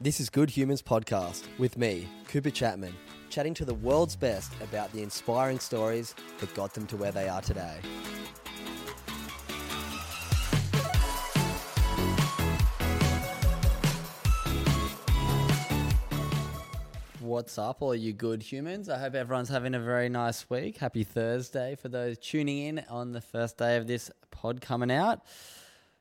This is Good Humans Podcast with me, Cooper Chapman, chatting to the world's best about the inspiring stories that got them to where they are today. What's up, all you good humans? I hope everyone's having a very nice week. Happy Thursday for those tuning in on the first day of this pod coming out.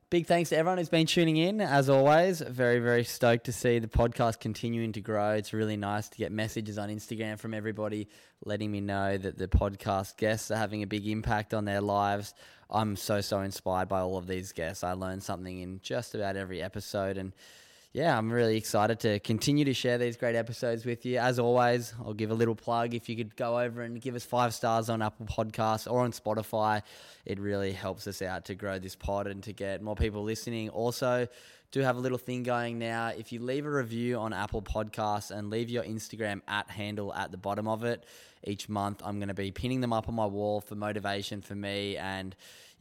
Big thanks to everyone who's been tuning in. As always, very, very stoked to see the podcast continuing to grow. It's really nice to get messages on Instagram from everybody letting me know that the podcast guests are having a big impact on their lives. I'm so, so inspired by all of these guests. I learn something in just about every episode. And yeah, I'm really excited to continue to share these great episodes with you. As always, I'll give a little plug. If you could go over and give us five stars on Apple Podcasts or on Spotify, it really helps us out to grow this pod and to get more people listening. Also, do have a little thing going now. If you leave a review on Apple Podcasts and leave your Instagram at handle at the bottom of it each month, I'm going to be pinning them up on my wall for motivation for me and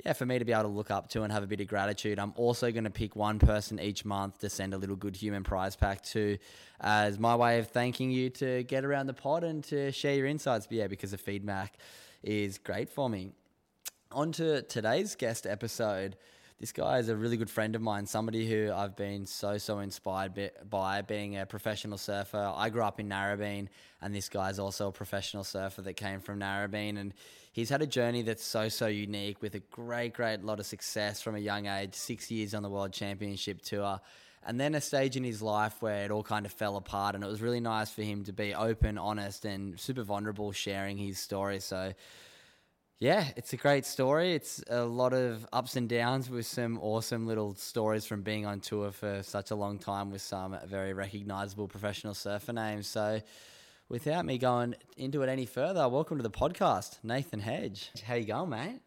yeah, for me to be able to look up to and have a bit of gratitude. I'm also going to pick one person each month to send a little good human prize pack to as my way of thanking you to get around the pod and to share your insights. But yeah, because the feedback is great for me. On to today's guest episode. This guy is a really good friend of mine, somebody who I've been so, so inspired by being a professional surfer. I grew up in Narrabeen, and this guy is also a professional surfer that came from Narrabeen. And he's had a journey that's so, so unique with a great, great lot of success from a young age, six years on the World Championship Tour. And then a stage in his life where it all kind of fell apart, and it was really nice for him to be open, honest, and super vulnerable, sharing his story. So, yeah, it's a great story. It's a lot of ups and downs with some awesome little stories from being on tour for such a long time with some very recognizable professional surfer names. So, without me going into it any further, welcome to the podcast, Nathan Hedge. How you going, mate?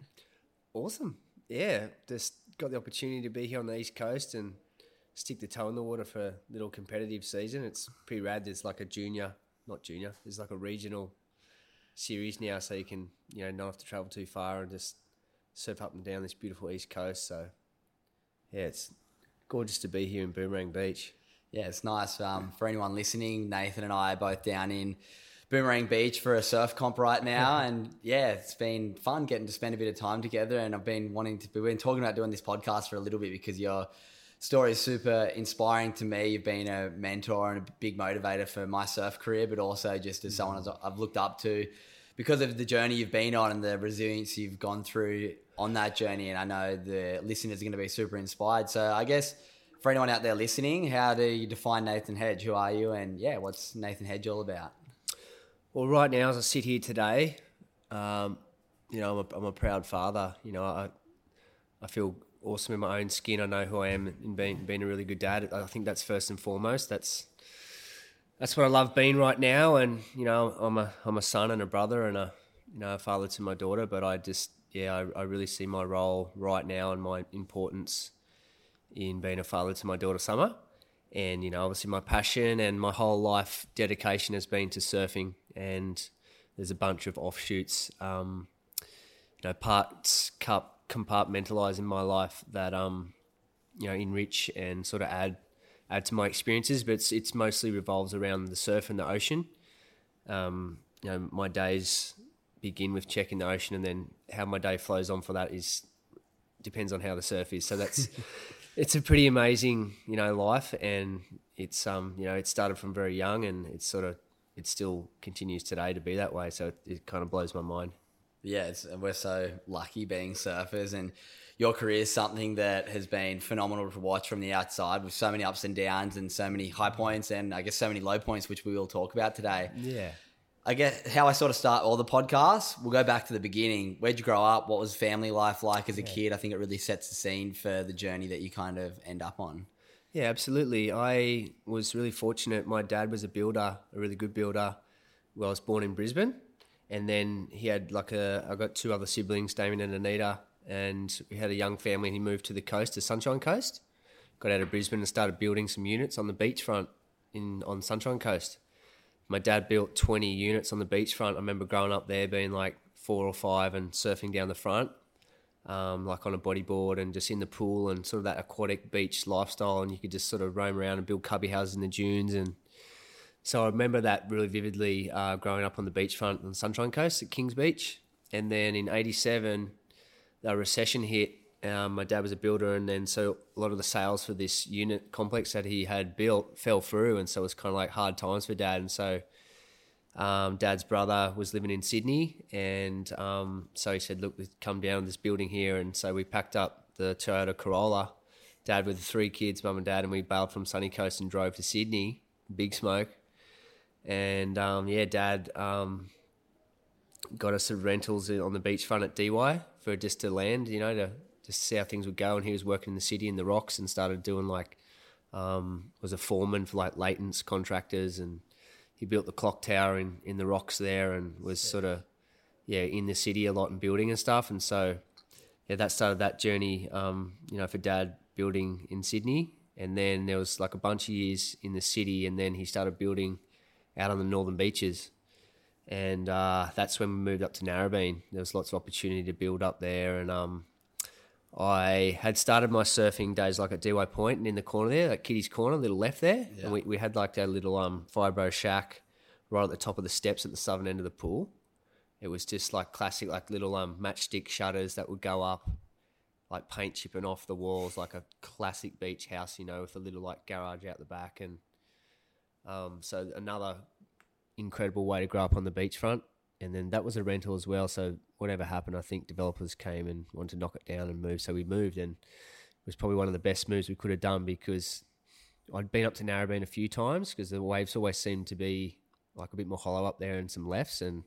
Awesome. Yeah, just got the opportunity to be here on the East Coast and stick the toe in the water for a little competitive season. It's pretty rad. There's like a junior, not junior, there's like a regional series now, so you can you know not have to travel too far and just surf up and down this beautiful east coast. So yeah, it's gorgeous to be here in Boomerang Beach. Yeah, it's nice. Um, for anyone listening, Nathan and I are both down in Boomerang Beach for a surf comp right now, and yeah, it's been fun getting to spend a bit of time together. And I've been wanting to. We've been talking about doing this podcast for a little bit because your story is super inspiring to me. You've been a mentor and a big motivator for my surf career, but also just as someone I've looked up to because of the journey you've been on and the resilience you've gone through on that journey. And I know the listeners are going to be super inspired. So I guess for anyone out there listening, how do you define Nathan Hedge? Who are you? And yeah, what's Nathan Hedge all about? Well, right now, as I sit here today, um, you know, I'm a, I'm a proud father. You know, I, I feel awesome in my own skin. I know who I am in being, being a really good dad. I think that's first and foremost. That's that's what I love being right now. And you know, I'm a I'm a son and a brother and a you know a father to my daughter. But I just yeah, I, I really see my role right now and my importance in being a father to my daughter Summer. And you know, obviously my passion and my whole life dedication has been to surfing. And there's a bunch of offshoots, um, you know, parts cup compartmentalize in my life that um, you know enrich and sort of add add to my experiences, but it's, it's mostly revolves around the surf and the ocean. Um, you know, my days begin with checking the ocean, and then how my day flows on for that is depends on how the surf is. So that's it's a pretty amazing, you know, life, and it's um, you know, it started from very young, and it's sort of it still continues today to be that way. So it, it kind of blows my mind. Yeah, and we're so lucky being surfers, and your career is something that has been phenomenal to watch from the outside with so many ups and downs and so many high points and I guess so many low points, which we will talk about today. Yeah. I guess how I sort of start all the podcasts, we'll go back to the beginning. Where'd you grow up? What was family life like as a kid? I think it really sets the scene for the journey that you kind of end up on. Yeah, absolutely. I was really fortunate. My dad was a builder, a really good builder. Well, I was born in Brisbane, and then he had like a. I got two other siblings, Damien and Anita, and we had a young family. And he moved to the coast, to Sunshine Coast. Got out of Brisbane and started building some units on the beachfront in on Sunshine Coast. My dad built twenty units on the beachfront. I remember growing up there, being like four or five, and surfing down the front um, like on a bodyboard and just in the pool and sort of that aquatic beach lifestyle. And you could just sort of roam around and build cubby houses in the dunes. And so I remember that really vividly uh, growing up on the beachfront on Sunshine Coast at Kings Beach. And then in 87, the recession hit. Um, my dad was a builder, and then so a lot of the sales for this unit complex that he had built fell through, and so it was kind of like hard times for dad. And so um, Dad's brother was living in Sydney, and um, so he said, "Look, come down this building here." And so we packed up the Toyota Corolla, Dad with three kids, Mum and Dad, and we bailed from Sunny Coast and drove to Sydney, Big Smoke, and um, yeah, Dad um, got us some rentals on the beachfront at DY for just to land, you know, to just see how things would go. And he was working in the city in the rocks and started doing like um, was a foreman for like Leighton's contractors. And he built the clock tower in, in the rocks there and was yeah. sort of yeah in the city a lot and building and stuff. And so yeah that started that journey um, you know for dad building in Sydney. And then there was like a bunch of years in the city. And then he started building out on the northern beaches and uh, that's when we moved up to Narrabeen there was lots of opportunity to build up there and um, I had started my surfing days like at DY Point and in the corner there, like Kitty's Corner, a little left there. Yeah. And we, we had like a little um fibro shack right at the top of the steps at the southern end of the pool. It was just like classic, like little um matchstick shutters that would go up, like paint chipping off the walls, like a classic beach house, you know, with a little like garage out the back. And um, so another incredible way to grow up on the beachfront and then that was a rental as well. So whatever happened, I think developers came and wanted to knock it down and move. So we moved, and it was probably one of the best moves we could have done because I'd been up to Narrabeen a few times because the waves always seemed to be like a bit more hollow up there and some lefts, and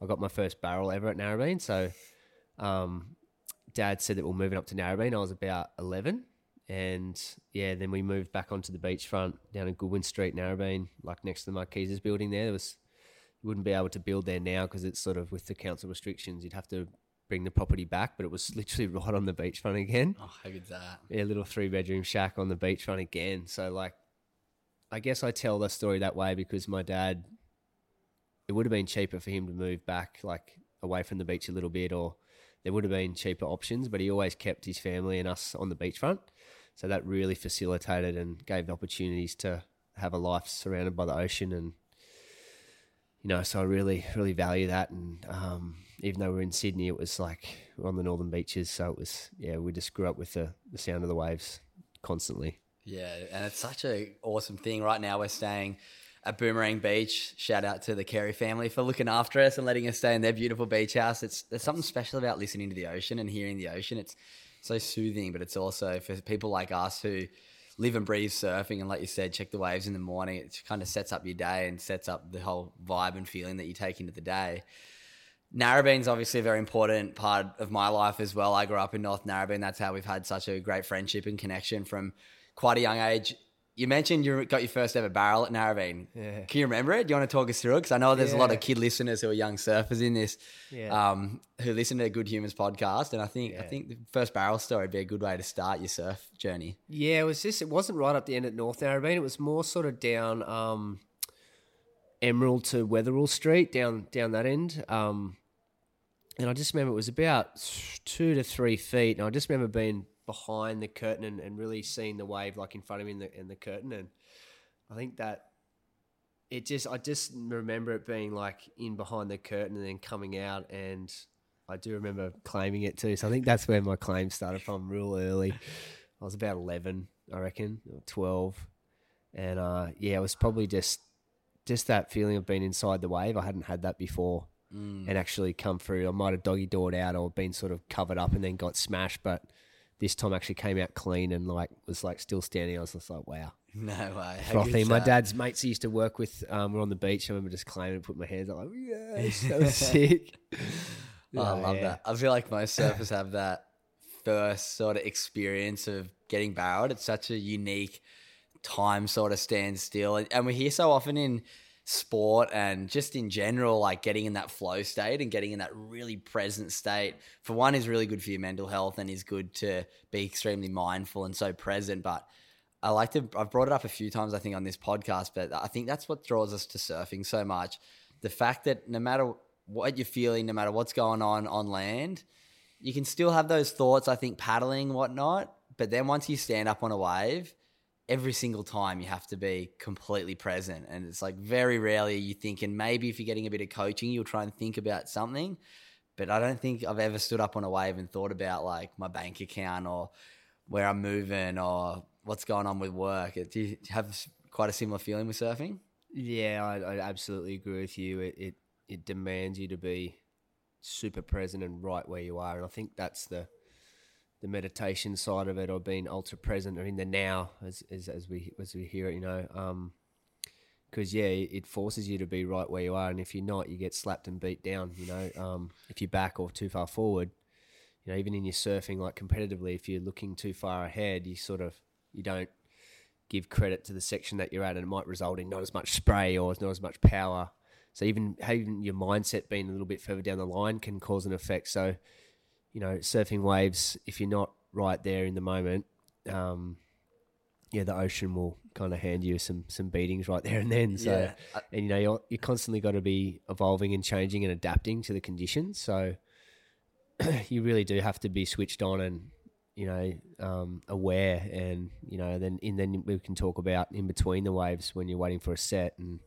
I got my first barrel ever at Narrabeen. So um, Dad said that we're moving up to Narrabeen. I was about eleven. And yeah, then we moved back onto the beachfront down in Goodwin Street, Narrabeen, like next to the Marquesas building there. There was you wouldn't be able to build there now because it's sort of with the council restrictions. You'd have to bring the property back, but it was literally right on the beachfront again. Oh, how good's that? Yeah, little three bedroom shack on the beachfront again. So like, I guess I tell the story that way because my dad, it would have been cheaper for him to move back like away from the beach a little bit, or there would have been cheaper options. But he always kept his family and us on the beachfront, so that really facilitated and gave opportunities to have a life surrounded by the ocean and you know, so I really, really value that. And um, even though we're in Sydney, it was like we're on the northern beaches. So it was, yeah, we just grew up with the, the sound of the waves constantly. Yeah. And it's such a awesome thing. Right now, we're staying at Boomerang Beach. Shout out to the Carey family for looking after us and letting us stay in their beautiful beach house. It's there's something special about listening to the ocean and hearing the ocean. It's so soothing, but it's also for people like us who live and breathe surfing and like you said check the waves in the morning it kind of sets up your day and sets up the whole vibe and feeling that you take into the day Narrabeen's obviously a very important part of my life as well. I grew up in North Narrabeen. That's how we've had such a great friendship and connection from quite a young age you mentioned you got your first ever barrel at Narrabeen. Yeah. Can you remember it? Do you want to talk us through it? Because I know there's yeah. a lot of kid listeners who are young surfers in this, yeah. um, who listen to the Good Humans podcast, and I think. I think the first barrel story would be a good way to start your surf journey. Yeah, it was just it wasn't right up the end at North Narrabeen. It was more sort of down um, Emerald to Wetherill Street, down down that end. Um, and I just remember it was about two to three feet, and I just remember being behind the curtain and, and really seeing the wave like in front of me in the in the curtain and I think that it just I just remember it being like in behind the curtain and then coming out and I do remember claiming it too. So I think that's where my claim started from real early. I was about 11, I reckon, or 12. And uh, yeah, it was probably just just that feeling of being inside the wave. I hadn't had that before mm. and actually come through. I might have doggy doored out or been sort of covered up and then got smashed, but this time actually came out clean and like was like still standing. I was just like, wow, No way. Frothy. My dad's mates he used to work with. Um, were on the beach. I remember just claiming, and put my hands up like, yeah, so sick. Oh, I love yeah. that. I feel like most surfers have that first sort of experience of getting barreled. It's such a unique time sort of stand still. And, and we hear so often in sport and just in general, like getting in that flow state and getting in that really present state, for one, is really good for your mental health and is good to be extremely mindful and so present. But I like to, I've brought it up a few times, I think, on this podcast, but I think that's what draws us to surfing so much. The fact that no matter what you're feeling, no matter what's going on on land, you can still have those thoughts, I think, paddling, whatnot. But then once you stand up on a wave, every single time you have to be completely present. And it's like very rarely are you thinking, maybe if you're getting a bit of coaching, you'll try and think about something. But I don't think I've ever stood up on a wave and thought about like my bank account or where I'm moving or what's going on with work. Do you have quite a similar feeling with surfing? Yeah, I, I absolutely agree with you. It, it it demands you to be super present and right where you are, and I think that's the the meditation side of it, or being ultra present or in the now, as as, as we as we hear it, you know. Um, because yeah, it forces you to be right where you are, and if you're not, you get slapped and beat down. You know, um, if you're back or too far forward, you know, even in your surfing, like competitively, if you're looking too far ahead, you sort of you don't give credit to the section that you're at, and it might result in not as much spray or not as much power. So even having your mindset being a little bit further down the line can cause an effect. So, you know, surfing waves, if you're not right there in the moment, um, yeah, the ocean will kind of hand you some some beatings right there and then. So, Yeah. And you know, you're, you're constantly got to be evolving and changing and adapting to the conditions. So, you really do have to be switched on and you know um, aware and you know then and then we can talk about in between the waves when you're waiting for a set and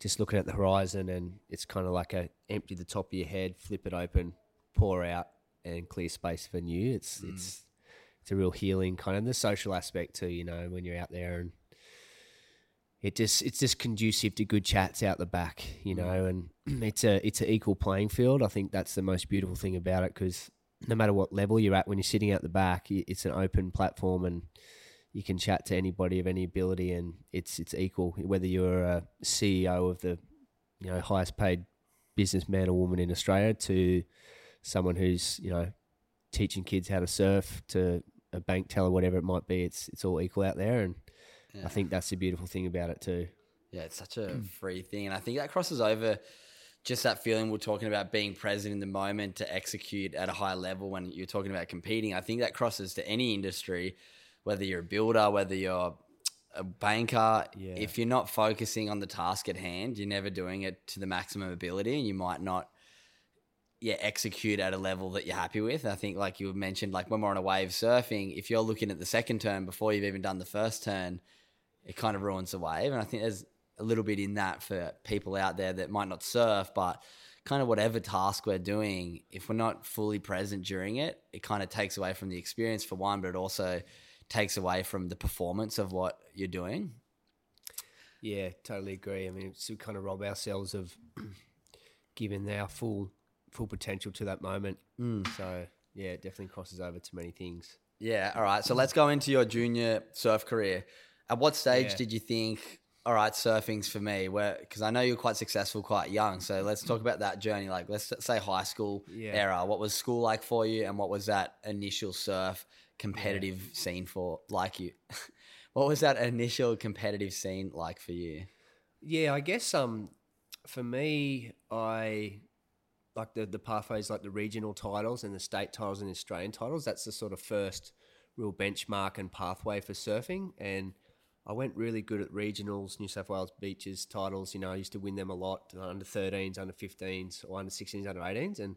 just looking at the horizon and it's kind of like a empty the top of your head flip it open pour out and clear space for new it's hmm. it's it's a real healing kind of the social aspect too you know when you're out there and it just it's just conducive to good chats out the back, you hmm. know, and it's a it's an equal playing field. I think that's the most beautiful thing about it because no matter what level you're at, when you're sitting out the back, it's an open platform and you can chat to anybody of any ability, and it's it's equal. Whether you're a CEO of the you know highest paid businessman or woman in Australia to someone who's you know teaching kids how to surf to a bank teller, whatever it might be. It's it's all equal out there, and Yeah. I think that's the beautiful thing about it too. Yeah, it's such a free thing. And I think that crosses over just that feeling we're talking about being present in the moment to execute at a high level when you're talking about competing. I think that crosses to any industry, whether you're a builder, whether you're a banker. Yeah. If you're not focusing on the task at hand, you're never doing it to the maximum ability and you might not yeah, execute at a level that you're happy with. I think, like you mentioned, like when we're on a wave surfing, if you're looking at the second turn before you've even done the first turn, it kind of ruins the wave. And I think there's a little bit in that for people out there that might not surf, but kind of whatever task we're doing, if we're not fully present during it, it kind of takes away from the experience for one, but it also takes away from the performance of what you're doing. Yeah, totally agree. I mean, it's, we kind of rob ourselves of giving our full full potential to that moment. So yeah, it definitely crosses over to many things. Yeah. All right. So let's go into your junior surf career. At what stage Yeah. did you think, all right, surfing's for me? Where because I know you're quite successful, quite young. So let's talk about that journey. Like let's say high school Yeah. era. What was school like for you, and what was that initial surf competitive scene for like you? what was that initial competitive scene like for you? Yeah, I guess um, for me, I like the the pathways like the regional titles and the state titles and the Australian titles. That's the sort of first real benchmark and pathway for surfing. And I went really good at regionals, New South Wales beaches titles. You know, I used to win them a lot, under 13s, under 15s, or under 16s, under 18s, and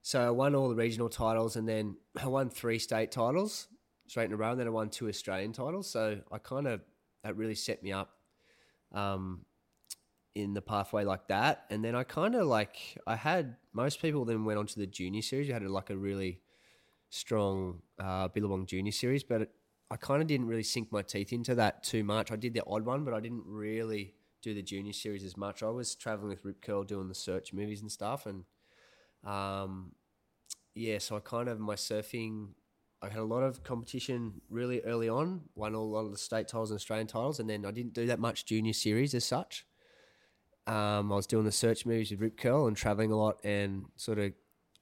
so I won all the regional titles, and then I won three state titles straight in a row, and then I won two Australian titles. So I kind of that really set me up um, in the pathway like that. And then I kind of like I had most people then went on to the junior series. You had like a really strong uh, Billabong junior series, but it, I kind of didn't really sink my teeth into that too much. I did the odd one, but I didn't really do the junior series as much. I was traveling with Rip Curl doing the search movies and stuff, and um, yeah, so I kind of my surfing I had a lot of competition really early on. Won a lot of the state titles and Australian titles, and then I didn't do that much junior series as such. Um, I was doing the search movies with Rip Curl and traveling a lot, and sort of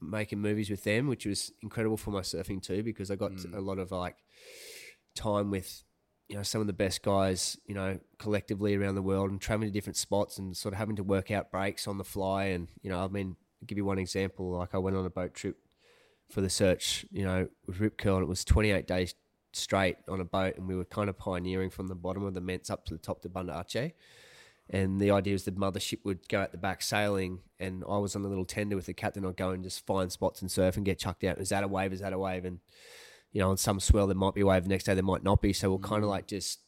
making movies with them, which was incredible for my surfing too, because I got a lot of like time with you know some of the best guys you know collectively around the world and traveling to different spots and sort of having to work out breaks on the fly. And you know I mean I'll give you one example like I went on a boat trip for the search you know with Rip Curl and it was 28 days straight on a boat and we were kind of pioneering from the bottom of the Ments up to the top to Banda Aceh and the idea was the mothership would go at the back sailing and I was on the little tender with the captain I'd go and just find spots and surf and get chucked out is that a wave is that a wave and you know, on some swell there might be a wave, the next day there might not be. So we're kind of like just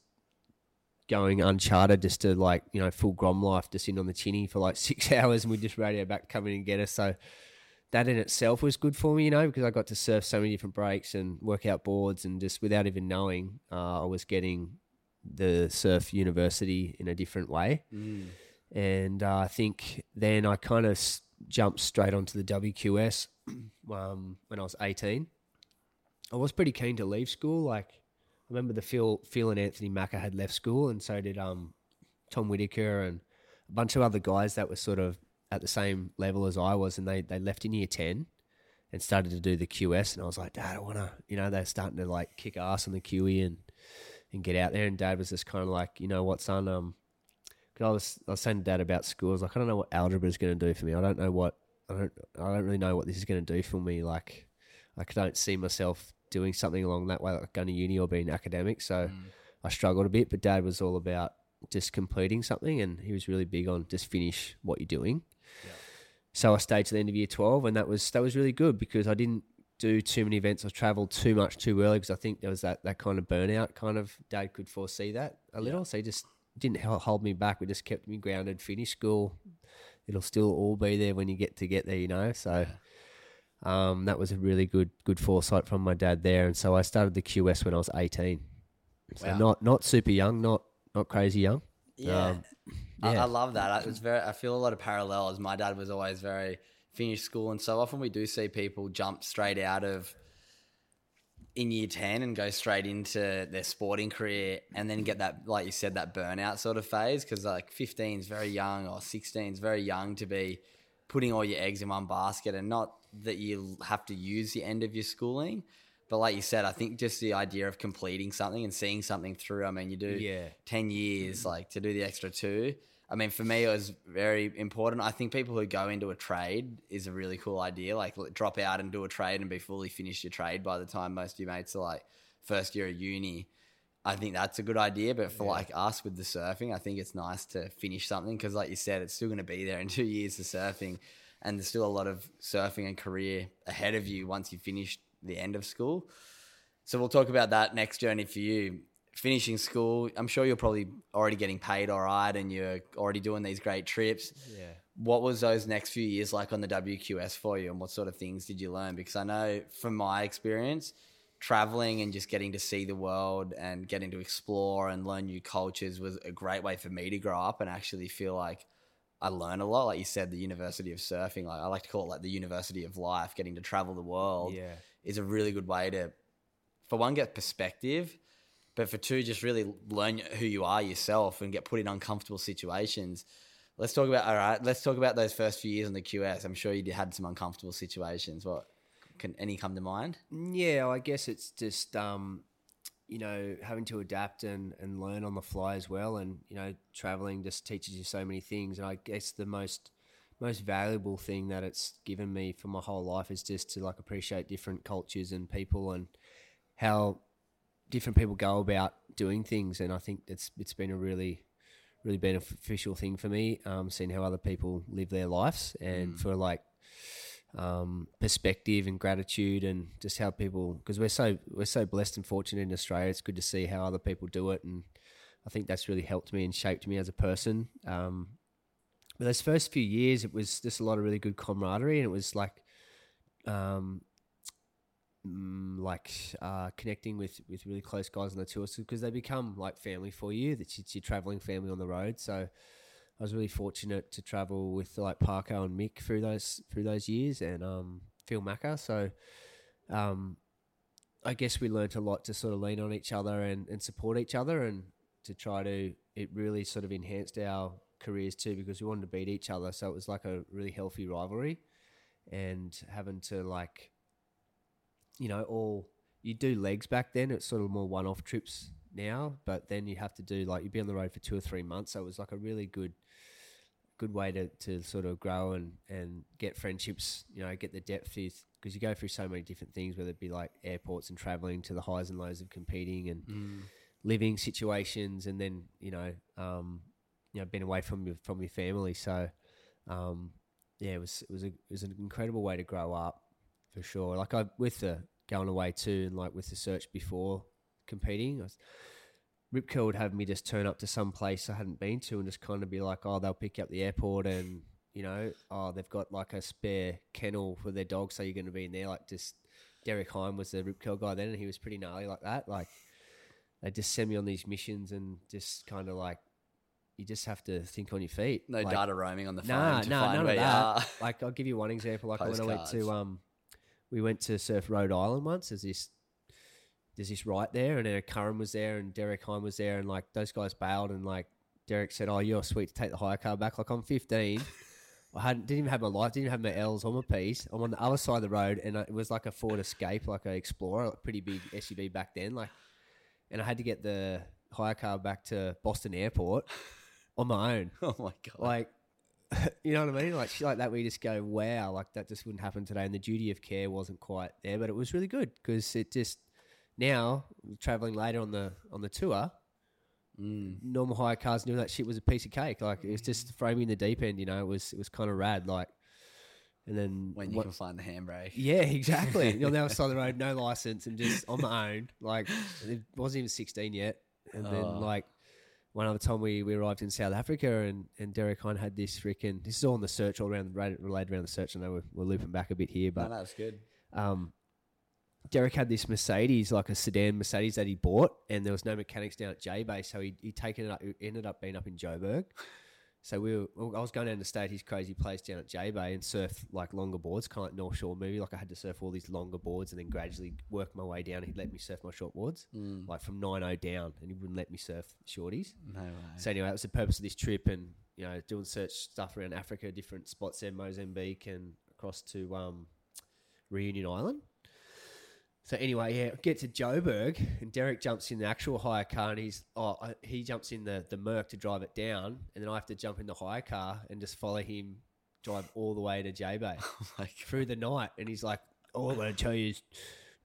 going uncharted just to like, you know, full grom life just in on the chinny for like six hours and we just radio back come in and get us. So that in itself was good for me, you know, because I got to surf so many different breaks and work out boards and just without even knowing, uh, I was getting the surf university in a different way. And uh, I think then I kind of s- jumped straight onto the WQS um, when I was 18. I was pretty keen to leave school. Like, I remember the Phil, Phil and Anthony Macca had left school, and so did um, Tom Whitaker and a bunch of other guys that were sort of at the same level as I was, and they they left in year ten and started to do the QS, and I was like, Dad, I want to, you know, they're starting to like kick ass on the QE and and get out there, and Dad was just kind of like, you know what, son, um, because I was I was saying to Dad about school, I was like, I don't know what algebra is going to do for me. I don't know what I don't I don't really know what this is going to do for me. Like, I don't see myself doing something along that way, like going to uni or being academic. So I struggled a bit, but Dad was all about just completing something, and he was really big on just finish what you're doing. So I stayed to the end of year twelve, and that was that was really good because I didn't do too many events or travel too much too early because I think there was that that kind of burnout. Kind of Dad could foresee that a little, so he just didn't hold me back. We just kept me grounded. Finish school, it'll still all be there when you get to get there, you know. So um, that was a really good good foresight from my dad there. And so I started the QS when I was eighteen. So Wow. not not super young, not not crazy young. Yeah. Um, I, yeah. I love that. I, it's very. I feel a lot of parallels. My dad was always very finished school, and so often we do see people jump straight out of in year ten and go straight into their sporting career, and then get that, like you said, that burnout sort of phase. Because like fifteen is very young, or sixteen is very young to be putting all your eggs in one basket, and not that you have to use the end of your schooling. But like you said, I think just the idea of completing something and seeing something through. I mean, you do Yeah. 10 years like to do the extra two i mean for me it was very important. I think people who go into a trade is a really cool idea like drop out and do a trade and be fully finished your trade by the time most of your mates are like first year of uni. I think that's a good idea but for like us with the surfing i think it's nice to finish something because like you said it's still going to be there in two years of surfing and there's still a lot of surfing and career ahead of you once you finish the end of school. So we'll talk about that next journey for you. Finishing school, I'm sure you're probably already getting paid all right and you're already doing these great trips. Yeah. What was those next few years like on the WQS for you and what sort of things did you learn? Because I know from my experience, traveling and just getting to see the world and getting to explore and learn new cultures was a great way for me to grow up and actually feel like I learn a lot. Like you said, the University of Surfing, like I like to call it like the University of Life, getting to travel the world Yeah. is a really good way to, for one, get perspective, but for two, just really learn who you are yourself and get put in uncomfortable situations. Let's talk about all right. Let's talk about those first few years on the QS. I'm sure you had some uncomfortable situations. What can any come to mind? Yeah, I guess it's just um, you know having to adapt and, and learn on the fly as well, and you know traveling just teaches you so many things. And I guess the most most valuable thing that it's given me for my whole life is just to like appreciate different cultures and people and how different people go about doing things. And I think it's it's been a really really beneficial thing for me, um, seeing how other people live their lives and for like um, perspective and gratitude and just how people because we're so we're so blessed and fortunate in Australia. It's good to see how other people do it, and I think that's really helped me and shaped me as a person. Um, but those first few years, it was just a lot of really good camaraderie, and it was like, um, mm, like uh, connecting with with really close guys on the tour because they become like family for you. That it's your traveling family on the road, so. I was really fortunate to travel with like Parker and Mick through those through those years, and um, Phil Macca. So, um, I guess we learnt a lot to sort of lean on each other and, and support each other and to try to it really sort of enhanced our careers too because we wanted to beat each other. So it was like a really healthy rivalry and having to like you know, all you do legs back then, it's sort of more one off trips now, but then you have to do like you'd be on the road for two or three months. So it was like a really good good way to, to sort of grow and, and get friendships, you know, get the depth because you go through so many different things, whether it be like airports and traveling to the highs and lows of competing and Mm. living situations, and then you know, um, you know, being away from your from your family. So, um, yeah, it was it was a, it was an incredible way to grow up for sure. Like I with the going away too, and like with the search before competing, I was, Rip Curl would have me just turn up to some place I hadn't been to and just kind of be like, oh, they'll pick you up the airport and, you know, oh, they've got like a spare kennel for their dog, so you're going to be in there. Like just Derek Hynd was the Rip Curl guy then, and he was pretty gnarly like that. Like they just send me on these missions and just kind of like, you just have to think on your feet. No like, data roaming on the phone Nah, to nah, find none where of that. Like I'll give you one example. Like when I went to um, we went to surf Rhode Island once. There's this, there's this right there, and then Curren was there, and Derek Hynd was there, and like those guys bailed, and like Derek said, "Oh, you're sweet to take the hire car back." Like I'm 15. I hadn't didn't even have my life, didn't even have my L's or my P's. I'm on the other side of the road, and it was like a Ford Escape, like a Explorer, like pretty big SUV back then. Like, and I had to get the hire car back to Boston Airport on my own oh my god! like you know what I mean? Like shit like that, we just go, wow, like that just wouldn't happen today. And the duty of care wasn't quite there, but it was really good because it just now traveling later on the on the tour, Mm. normal hire cars doing that shit was a piece of cake. Like it was just me in the deep end. You know, it was it was kind of rad. Like, and then when you what- can find the handbrake. yeah, exactly. You're on the other side of the road, no license, and just on my own. Like, it wasn't even 16 yet. And then, Oh. like, one other time we, we arrived in South Africa, and, and Derek Hynd had this freaking. This is all in the search, all around related around the search. I know we're, we're looping back a bit here, No, but no, that's good. um, Derek had this Mercedes, like a sedan Mercedes that he bought, and there was no mechanics down at J Bay, so he he taken it up. It ended up being up in Joburg. So we were, I was going down to stay at his crazy place down at J Bay and surf like longer boards, kind of like North Shore movie. Like I had to surf all these longer boards and then gradually work my way down. He'd let me surf my short boards, Mm. like from 9.0 down, and he wouldn't let me surf shorties. No way. So anyway, that was the purpose of this trip, and you know, doing search stuff around Africa, different spots there, Mozambique, and across to um, Reunion Island. So anyway, yeah, get to Joburg, and Derek jumps in the actual hire car, and he's oh, I- he jumps in the the Merc to drive it down, and then I have to jump in the hire car and just follow him drive all the way to J Bay oh like, through the night, and he's like, "All I'm going to tell you is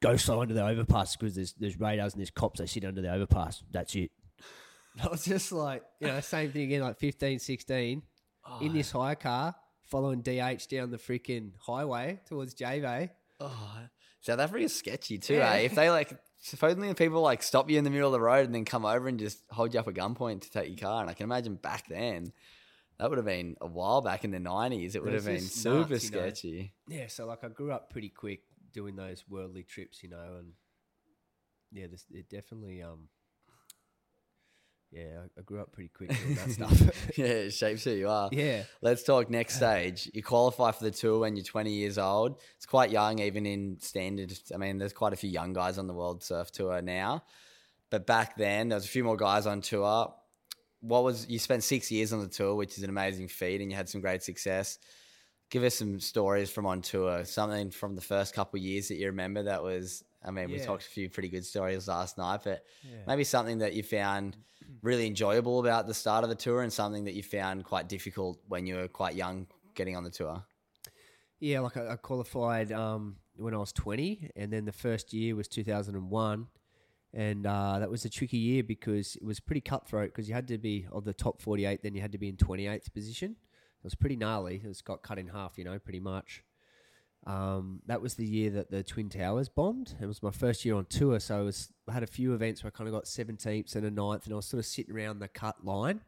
go slow under the overpass because there's there's radars and there's cops. They sit under the overpass. That's it." I was just like, you know, same thing again, like 15, 16, in this hire car, following DH down the freaking highway towards J Bay. oh, South Africa's sketchy too, Yeah. eh? If they like, supposedly people like stop you in the middle of the road and then come over and just hold you up at gunpoint to take your car, and I can imagine back then. That would have been a while back in the nineties. It would have been super nuts, you know. sketchy. Yeah, so like I grew up pretty quick doing those worldly trips, you know, and yeah, this it definitely um yeah, I, grew up pretty quick with that stuff. yeah, it shapes who you are. yeah. Let's talk next stage. You qualify for the tour when you're 20 years old. It's quite young, even in standard. I mean, there's quite a few young guys on the World Surf Tour now. But back then, there was a few more guys on tour. What was you spent six years on the tour, which is an amazing feat, and you had some great success. Give us some stories from on tour, something from the first couple of years that you remember that was. I mean, we talked a few pretty good stories last night, but Yeah. maybe something that you found really enjoyable about the start of the tour and something that you found quite difficult when you were quite young getting on the tour. Yeah, like I, I qualified um, when I was 20, and then the first year was 2001. And uh, that was a tricky year because it was pretty cutthroat because you had to be of the top 48, then you had to be in 28th position. It was pretty gnarly. It was got cut in half, you know, pretty much. Um, that was the year that the Twin Towers bombed. It was my first year on tour, so I, was, I had a few events where I kind of got 17th and a 9th, and I was sort of sitting around the cut line.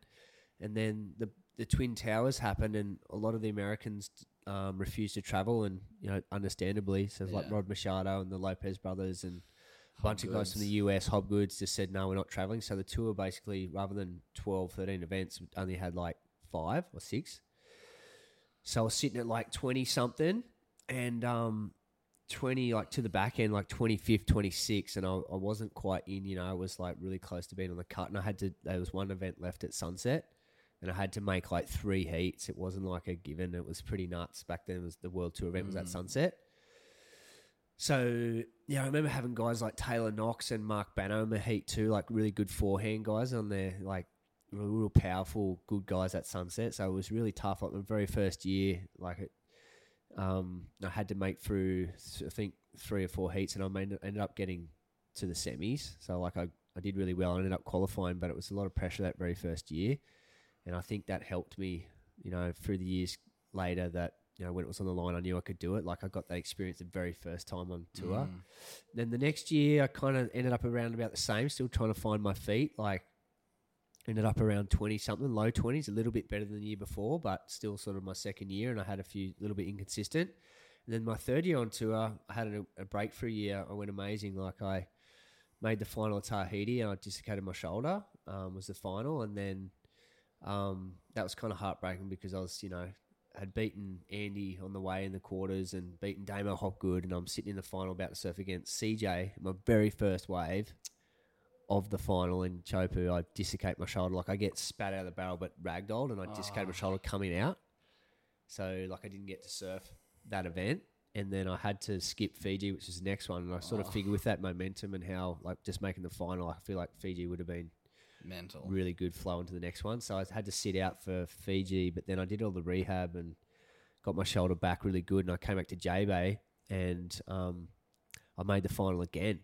And then the the Twin Towers happened, and a lot of the Americans um, refused to travel, and you know, understandably, so like Rob Machado and the Lopez brothers and a bunch of guys from the US, Hobgoods, just said no, we're not traveling. So the tour basically, rather than 12, 13 events, only had like five or six. So I was sitting at like 20 something, and um, twenty like to the back end, like twenty fifth, twenty sixth, and I, I wasn't quite in. You know, I was like really close to being on the cut, and I had to. There was one event left at sunset, and I had to make like three heats. It wasn't like a given. It was pretty nuts back then. It was the World Tour event was at sunset. So yeah, I remember having guys like Taylor Knox and Mark Banner in the heat too, like really good forehand guys on there, like real, real powerful, good guys at Sunset. So it was really tough. Like the very first year, like it, um, I had to make through I think three or four heats, and I ended up getting to the semis. So like I, I did really well. I ended up qualifying, but it was a lot of pressure that very first year, and I think that helped me, you know, through the years later that you know, when it was on the line, I knew I could do it. Like I got that experience the very first time on tour. Then the next year, I kind of ended up around about the same, still trying to find my feet. Like ended up around twenty something, low twenties, a little bit better than the year before, but still sort of my second year, and I had a few little bit inconsistent. And then my third year on tour, I had a, a break for a year. I went amazing. Like I made the final at Tahiti, and I dislocated my shoulder. Um, was the final, and then um, that was kind of heartbreaking because I was, you know, had beaten Andy on the way in the quarters and beaten Damo Hobgood, and I'm sitting in the final about to surf against CJ, my very first wave of the final in Chopu. I dislocate my shoulder, like I get spat out of the barrel, but ragdolled, and I dislocated my shoulder coming out. So like I didn't get to surf that event, and then I had to skip Fiji, which is the next one. And I sort of figure with that momentum and how like just making the final, I feel like Fiji would have been Mental. really good flow into the next one. So I had to sit out for Fiji, but then I did all the rehab and got my shoulder back really good. And I came back to J Bay and um, I made the final again.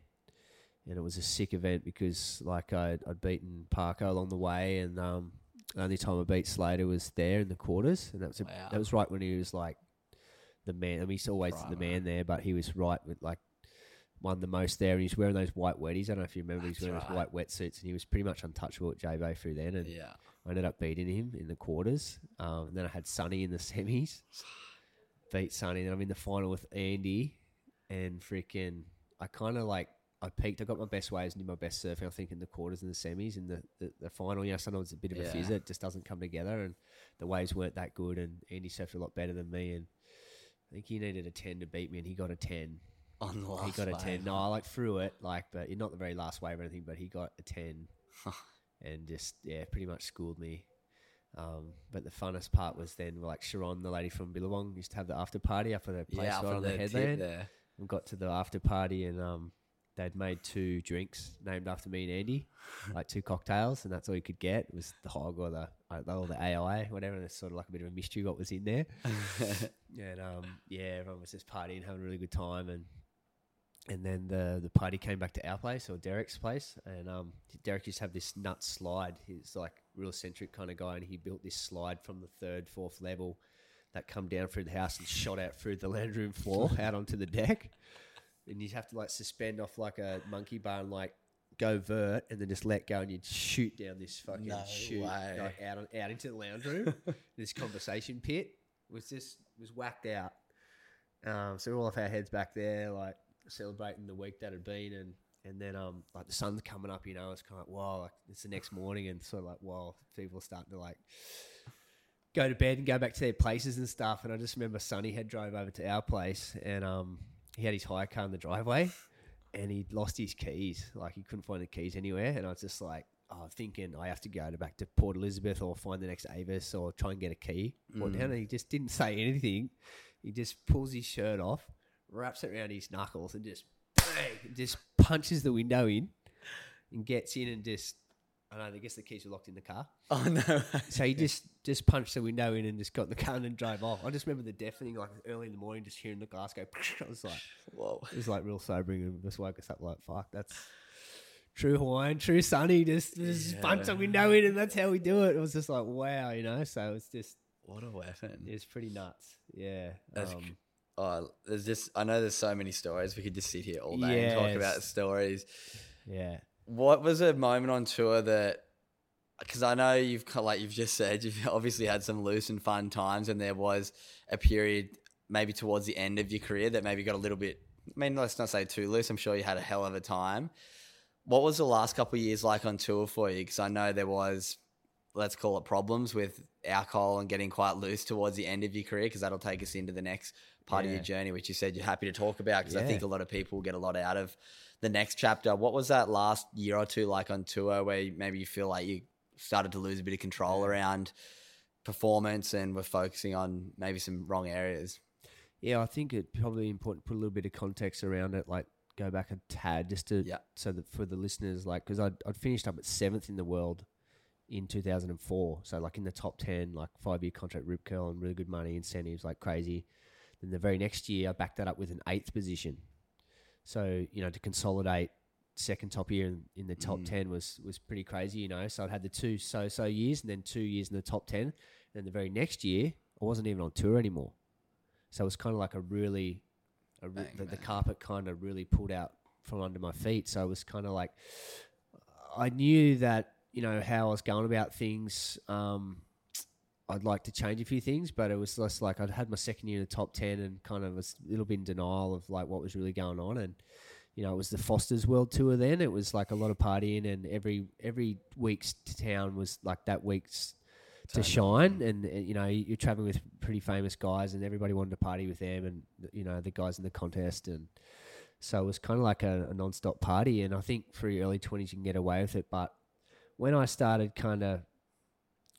And it was a sick event because like I'd, I'd beaten Parker along the way, and um, the only time I beat Slater was there in the quarters, and that was a, Wow. that was right when he was like the man. I mean, he's always the man there, but he was right with like won the most there, and he's wearing those white wetties. I don't know if you remember, he's wearing those white wetsuits, and he was pretty much untouchable at J Bay through then. And Yeah. I ended up beating him in the quarters. Um, and then I had Sunny in the semis. Beat Sunny. Then I'm in the final with Andy. And freaking, I kind of like, I peaked. I got my best waves and did my best surfing, I think, in the quarters and the semis. In the, the, the final, you know, sometimes it's a bit of a Yeah. fizzer. It just doesn't come together. And the waves weren't that good. And Andy surfed a lot better than me. And I think he needed a 10 to beat me, and he got a 10 On the last he got a wave. 10. No, I like threw it, like, but you're not the very last wave or anything, but he got a 10 and just, yeah, pretty much schooled me. Um, but the funnest part was then, like, Sharon, the lady from Billabong, used to have the after party up at her place Yeah, right on the the headland. there. And got to the after party, and um, they'd made two drinks named after me and Andy, like two cocktails, and that's all you could get. It was the hog or the, or the AI, whatever. And it's sort of like a bit of a mystery what was in there. and um, yeah, everyone was just partying, having a really good time, and and then the the party came back to our place or Derek's place, and um, Derek used to have this nut slide. He's like real eccentric kind of guy, and he built this slide from the third, fourth level that come down through the house and shot out through the land room floor out onto the deck. And you'd have to like suspend off like a monkey bar and like go vert and then just let go and you'd shoot down this fucking No shoot way. like out on, out into the lounge room. this conversation pit was just was whacked out. Um, so we all of our heads back there, like celebrating the week that had been, and and then um like the sun's coming up, you know, it's kind of like wow, like it's the next morning, and sort of like wow, people are starting to like go to bed and go back to their places and stuff. And I just remember Sunny had drove over to our place, and um he had his hire car in the driveway, and he'd lost his keys, like he couldn't find the keys anywhere, and I was just like. Oh, thinking I have to go to back to Port Elizabeth or find the next Avis or try and get a key. Or mm. down, and he just didn't say anything. He just pulls his shirt off, wraps it around his knuckles, and just bang, just punches the window in, and gets in and just. I don't know. I guess the keys were locked in the car, Oh no. so he just just punched the window in and just got in the car and drove off. I just remember the deafening, like early in the morning, just hearing the glass go. I was like, Whoa. it was like real sobering, and just woke us up like, fuck, that's. True Hawaiian, true Sunny, just, just punch the window in, and that's how we do it. It was just like wow, you know. So it's just What a weapon. it's pretty nuts, yeah. Um, Oh, there's just I know there's so many stories. We could just sit here all day and talk about stories. yeah. What was a moment on tour that? Because I know you've got, like you've just said, you've obviously had some loose and fun times, and there was a period maybe towards the end of your career that maybe got a little bit. I mean, let's not say too loose. I'm sure you had a hell of a time. What was the last couple of years like on tour for you? Because I know there was let's call it problems with alcohol and getting quite loose towards the end of your career because that'll take us into the next part of your journey, which you said you're happy to talk about because I think a lot of people get a lot out of the next chapter. What was that last year or two like on tour where maybe you feel like you started to lose a bit of control around performance and were focusing on maybe some wrong areas? Yeah, I think it's probably important to put a little bit of context around it, like go back a tad just to Yeah. so that for the listeners, like because I'd, I'd finished up at seventh in the world in 2004, so like in the top 10, like five year contract, rip curl, and really good money, incentives, like crazy. Then the very next year, I backed that up with an eighth position. So you know to consolidate second top year in, in the top Mm. 10 was was pretty crazy, you know. So I'd had the two so so years and then two years in the top 10. And then the very next year, I wasn't even on tour anymore. So it was kind of like a really, a re- the, the carpet kind of really pulled out from under my feet. So it was kind of like, I knew that, you know, how I was going about things. Um, I'd like to change a few things, but it was less like I'd had my second year in the top 10 and kind of was a little bit in denial of like what was really going on. And, you know, it was the Foster's World Tour then. It was like a lot of partying and every, every week's town was like that week's to shine. And, uh, you know you're traveling with pretty famous guys and everybody wanted to party with them and you know the guys in the contest. And so it was kind of like a, a non-stop party. And i think for your early 20s you can get away with it. But when i started kind of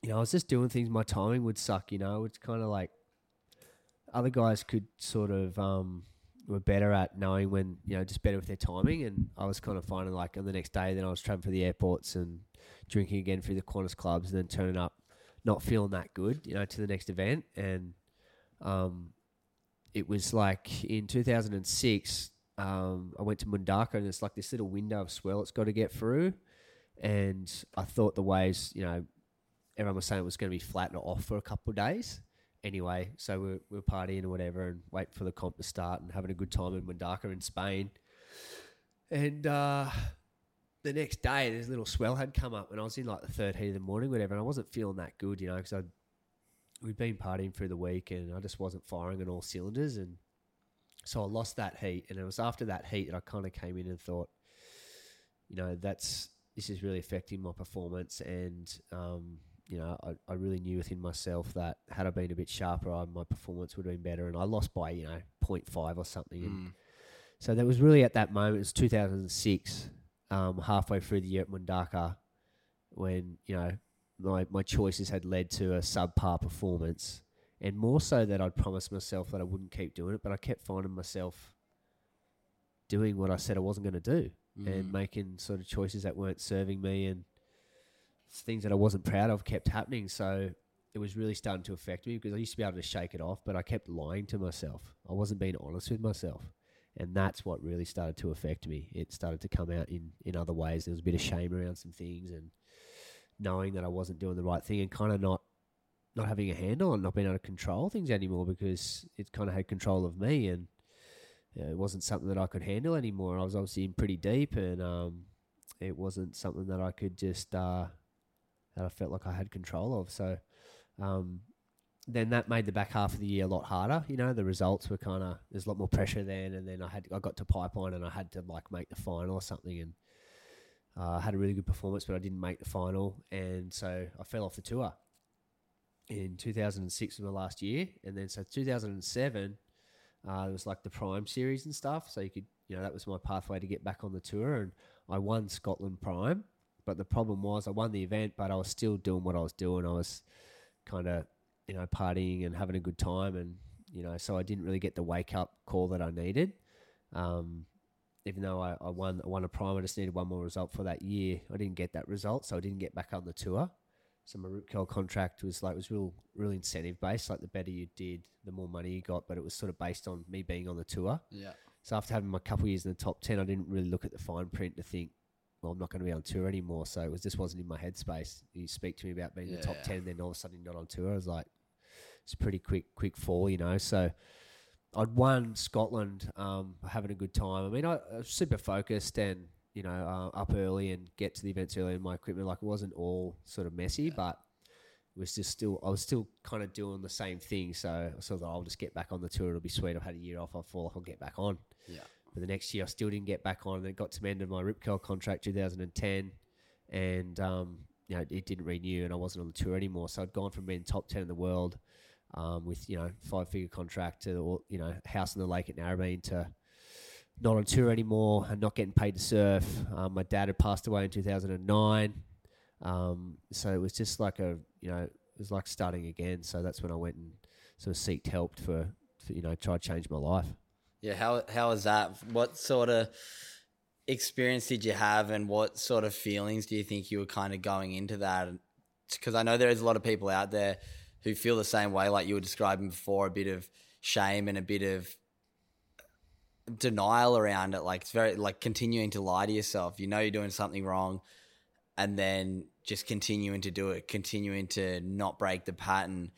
you know i was just doing things. My timing would suck you know? It's kind of like other guys could sort of um were better at knowing when you know just better with their timing and i was kind of finding like on the next day then i was traveling for the airports and drinking again through the Qantas clubs and then turning up not feeling that good, you know, to the next event. And um, it was like in 2006, um, I went to Mundaka and it's like this little window of swell it's got to get through. And I thought the waves, you know, everyone was saying it was going to be flat and off for a couple of days. Anyway, so we're, we're partying or whatever and waiting for the comp to start and having a good time in Mundaka in Spain. And uh, the next day, this little swell had come up, and I was in like the third heat of the morning, whatever, and I wasn't feeling that good, you know, because I'd we'd been partying through the week, and I just wasn't firing on all cylinders, and so I lost that heat, and it was after that heat that I kind of came in and thought, you know, that's this is really affecting my performance, and um, you know, I, I really knew within myself that had I been a bit sharper, I, my performance would have been better, and I lost by you know 0.5 or something, and Mm. so that was really at that moment. It was 2006, um, halfway through the year at Mundaka, when you know my my choices had led to a subpar performance, and more so that I'd promised myself that I wouldn't keep doing it, but I kept finding myself doing what I said I wasn't going to do, and Mm. making sort of choices that weren't serving me, and things that I wasn't proud of kept happening. So it was really starting to affect me because I used to be able to shake it off, but I kept lying to myself. I wasn't being honest with myself and that's what really started to affect me. It started to come out in in other ways. There was a bit of shame around some things, and knowing that I wasn't doing the right thing, and kind of not not having a handle and not being able to control things anymore because it kind of had control of me, and you know, it wasn't something that I could handle anymore. I was obviously in pretty deep, and um, it wasn't something that I could just uh, that I felt like I had control of. So. Um, then that made the back half of the year a lot harder. You know, the results were kind of there's a lot more pressure then, and then I had I got to pipeline and I had to like make the final or something, and uh, I had a really good performance, but I didn't make the final, and so I fell off the tour. In 2006 was my last year, and then so 2007 uh, it was like the Prime series and stuff, so you could you know that was my pathway to get back on the tour, and I won Scotland Prime, but the problem was I won the event, but I was still doing what I was doing. I was kind of you know, partying and having a good time. And, you know, so I didn't really get the wake up call that I needed. Um, even though I, I won I won a prime, I just needed one more result for that year. I didn't get that result, so I didn't get back on the tour. So my Rip Curl contract was like was real real incentive based. Like the better you did, the more money you got. But it was sort of based on me being on the tour. Yeah. So after having my couple years in the top ten, I didn't really look at the fine print to think, well, I'm not going to be on tour anymore. So it was just wasn't in my headspace. You speak to me about being in the top Yeah. ten, then all of a sudden you're not on tour. I was like, it's a pretty quick quick fall, you know. So I'd won Scotland, um, having a good time. I mean, I, I was super focused and you know uh, up early and get to the events early in my equipment. Like it wasn't all sort of messy, but it was just still I was still kind of doing the same thing. So I of thought, I'll just get back on the tour. It'll be sweet. I've had a year off. I feel like I'll get back on. Yeah. But the next year, I still didn't get back on. And it got to the end of my Rip Curl contract, 2010, and um, you know, it didn't renew and I wasn't on the tour anymore. So I'd gone from being top 10 in the world um, with, you know, five figure contract to, you know, house on the lake at Narrabeen to not on tour anymore and not getting paid to surf. Um, my dad had passed away in 2009. Um, so it was just like a, you know, it was like starting again. So that's when I went and sort of seeked help for, for you know, try to change my life. Yeah, how how was that? What sort of experience did you have, and what sort of feelings do you think you were kind of going into that? Because I know there is a lot of people out there who feel the same way, like you were describing before, a bit of shame and a bit of denial around it. Like it's very like continuing to lie to yourself. You know you're doing something wrong, and then just continuing to do it, continuing to not break the pattern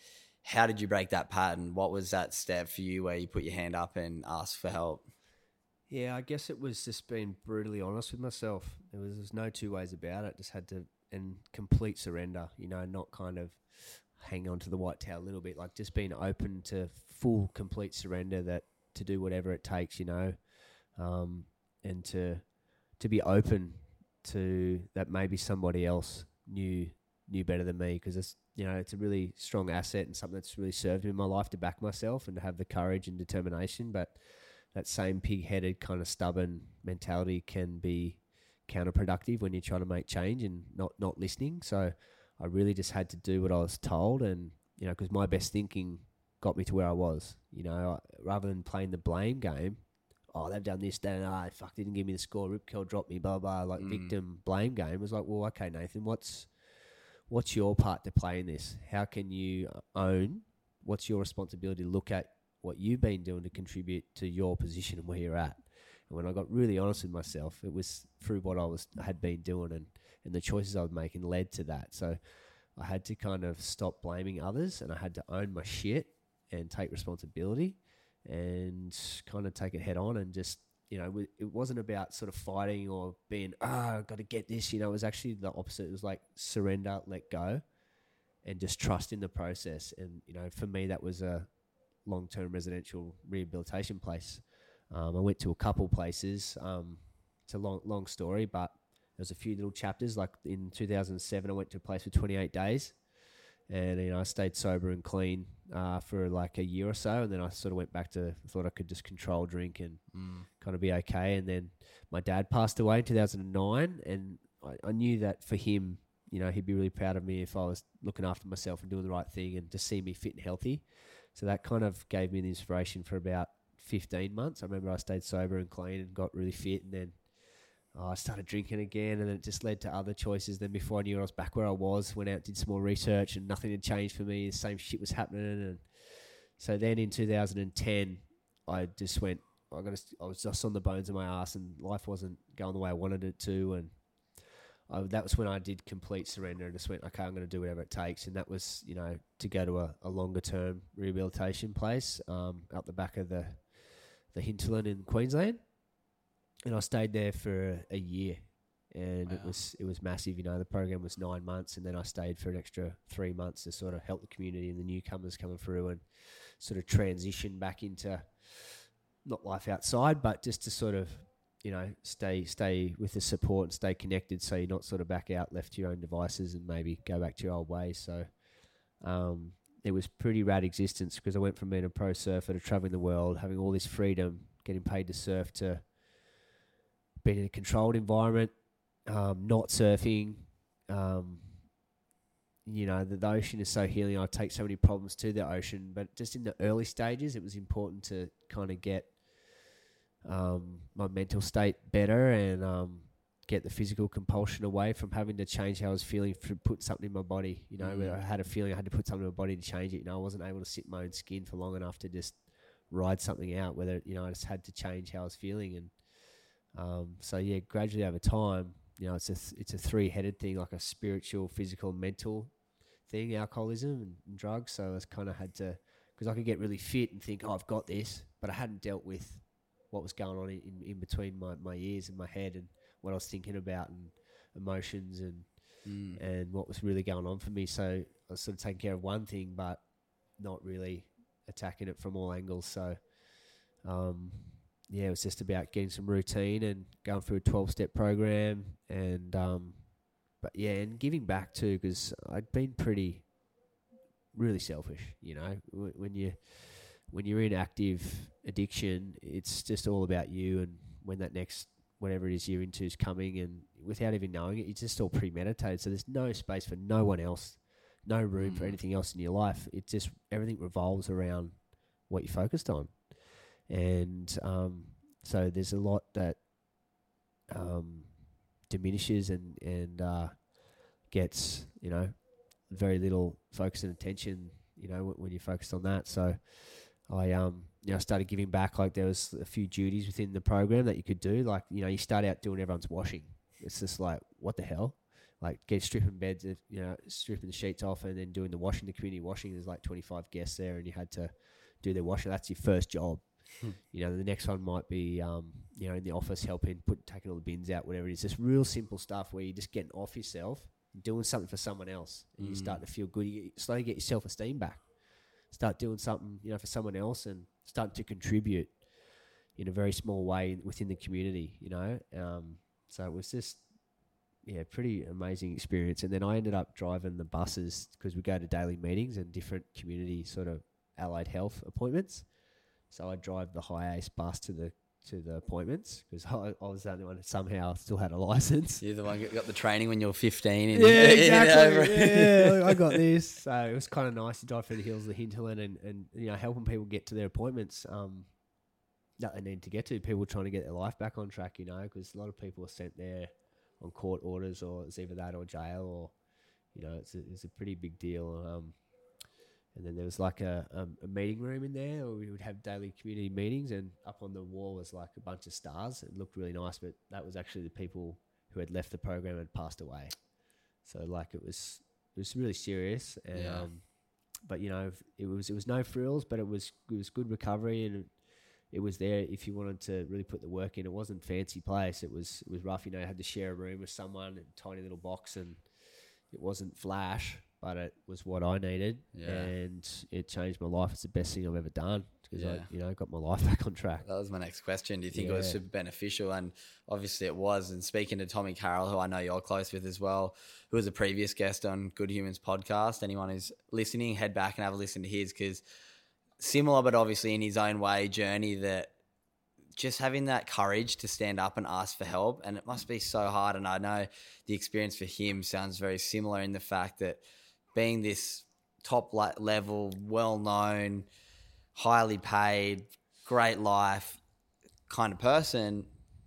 how did you break that pattern? What was that step for you where you put your hand up and asked for help? Yeah, I guess it was just being brutally honest with myself. There was, there was no two ways about it. Just had to and complete surrender. You know, not kind of hang on to the white towel a little bit. Like just being open to full, complete surrender. That to do whatever it takes. You know, um, and to to be open to that maybe somebody else knew knew better than me because it's you know, it's a really strong asset and something that's really served me in my life to back myself and to have the courage and determination. But that same pig headed kind of stubborn mentality can be counterproductive when you're trying to make change and not, not listening. So I really just had to do what I was told and, you know, because my best thinking got me to where I was. You know, rather than playing the blame game, oh, they've done this, that, and ah, fuck, didn't give me the score, Rip Curl dropped me, blah, blah, like mm. victim blame game. It was like, well, okay, Nathan, what's what's your part to play in this? How can you own? What's your responsibility look at what you've been doing to contribute to your position and where you're at? And when I got really honest with myself, it was through what I was had been doing and, and the choices I was making led to that. So I had to kind of stop blaming others and I had to own my shit and take responsibility and kind of take it head on and just you know, it wasn't about sort of fighting or being, ah, oh, I've got to get this. You know, it was actually the opposite. It was like surrender, let go, and just trust in the process. And, you know, for me, that was a long term residential rehabilitation place. Um, I went to a couple places. Um, it's a long, long story, but there's a few little chapters. Like in 2007, I went to a place for 28 days and you know I stayed sober and clean uh, for like a year or so, and then I sort of went back to thought I could just control drink and mm. kind of be okay. And then my dad passed away in 2009, and I, I, knew that for him, you know, he'd be really proud of me if I was looking after myself and doing the right thing, and to see me fit and healthy. So that kind of gave me the inspiration for about 15 months. I remember I stayed sober and clean and got really fit, and then oh, I started drinking again, and it just led to other choices. Then before I knew it, I was back where I was. Went out, did some more research, and nothing had changed for me. The same shit was happening, and so then in 2010, I just went. I got. I was just on the bones of my ass, and life wasn't going the way I wanted it to, and. I, that was when I did complete surrender and just went, okay, I'm going to do whatever it takes. And that was, you know, to go to a, a longer term rehabilitation place um, up the back of the the hinterland in Queensland and I stayed there for a year, and wow. it was it was massive. You know, the program was nine months, and then I stayed for an extra three months to sort of help the community and the newcomers coming through, and sort of transition back into not life outside, but just to sort of you know stay stay with the support and stay connected, so you're not sort of back out left to your own devices and maybe go back to your old ways. So. Um, it was pretty rad existence because I went from being a pro surfer to traveling the world, having all this freedom, getting paid to surf to been in a controlled environment, um, not surfing. Um, you know, the, the, ocean is so healing. I take so many problems to the ocean, but just in the early stages, it was important to kind of get um, my mental state better and um, get the physical compulsion away from having to change how I was feeling to put something in my body. You know, mm. I had a feeling I had to put something in my body to change it. You know, I wasn't able to sit in my own skin for long enough to just ride something out. Whether you know, I just had to change how I was feeling and um, so yeah, gradually over time, you know, it's a th- it's a three headed thing, like a spiritual, physical, mental thing, alcoholism and, and drugs. So I was kind of had to because I could get really fit and think, oh, I've got this, but I hadn't dealt with what was going on in, in between my, my ears and my head and what I was thinking about and emotions and mm. and what was really going on for me. So I was sort of taking care of one thing, but not really attacking it from all angles. So um, yeah, it was just about getting some routine and going through a 12 step program and um, but yeah, and giving back too, because I'd been pretty, really selfish. You know, Wh- when you when you're in active addiction, it's just all about you, and when that next whatever it is you're into is coming, and without even knowing it, it's just all premeditated. So there's no space for no one else, no room for Mm. anything else in your life. It just everything revolves around what you're focused on, and um, so there's a lot that um, diminishes and and uh, gets you know very little focus and attention you know when, when you're focused on that. So I um you know started giving back. Like there was a few duties within the program that you could do. Like you know you start out doing everyone's washing. It's just like what the hell. Like get stripping beds, if- you know, stripping the sheets off, and then doing the washing, the community washing. There's like 25 guests there, and you had to do their washing. That's your first job. Hmm. You know, the next one might be, um, you know, in the office helping put taking all the bins out, whatever it is. Just real simple stuff where you're just getting off yourself, doing something for someone else, and you start to feel good. You slowly get your self esteem back. Start doing something, you know, for someone else, and start to contribute in a very small way within the community. You know, um, so it was just. Yeah, pretty amazing experience. And then I ended up driving the buses because we go to daily meetings and different community sort of allied health appointments. So I drive the HiAce bus to the to the appointments because I, I was the only one that somehow still had a license. You're the one who got the training when you were 15. And Yeah, exactly. yeah, I got this. So it was kind of nice to drive through the hills of the hinterland and, and you know helping people get to their appointments um, that they need to get to. People trying to get their life back on track, you know, because a lot of people are sent there on court orders or it's either that or jail or you know it's a, it's a pretty big deal. Um, and then there was like a, um, a meeting room in there where we would have daily community meetings and up on the wall was like a bunch of stars. It looked really nice, but that was actually the people who had left the program and passed away. So like it was it was really serious. And, Yeah. um, but you know it was it was no frills, but it was it was good recovery and it, it was there if you wanted to really put the work in. It wasn't fancy place. It was it was rough. You know, you had to share a room with someone, a tiny little box, and it wasn't flash, but it was what I needed, Yeah. and it changed my life. It's the best thing I've ever done because I you know got my life back on track. That was my next question. Do you think it was super beneficial? And obviously it was. And speaking to Tommy Carroll, who I know you're close with as well, who was a previous guest on Good Humans podcast, anyone who's listening, head back and have a listen to his because similar, but obviously in his own way, journey that just having that courage to stand up and ask for help. And it must be so hard. And I know the experience for him sounds very similar in the fact that being this top level, well known, highly paid, great life kind of person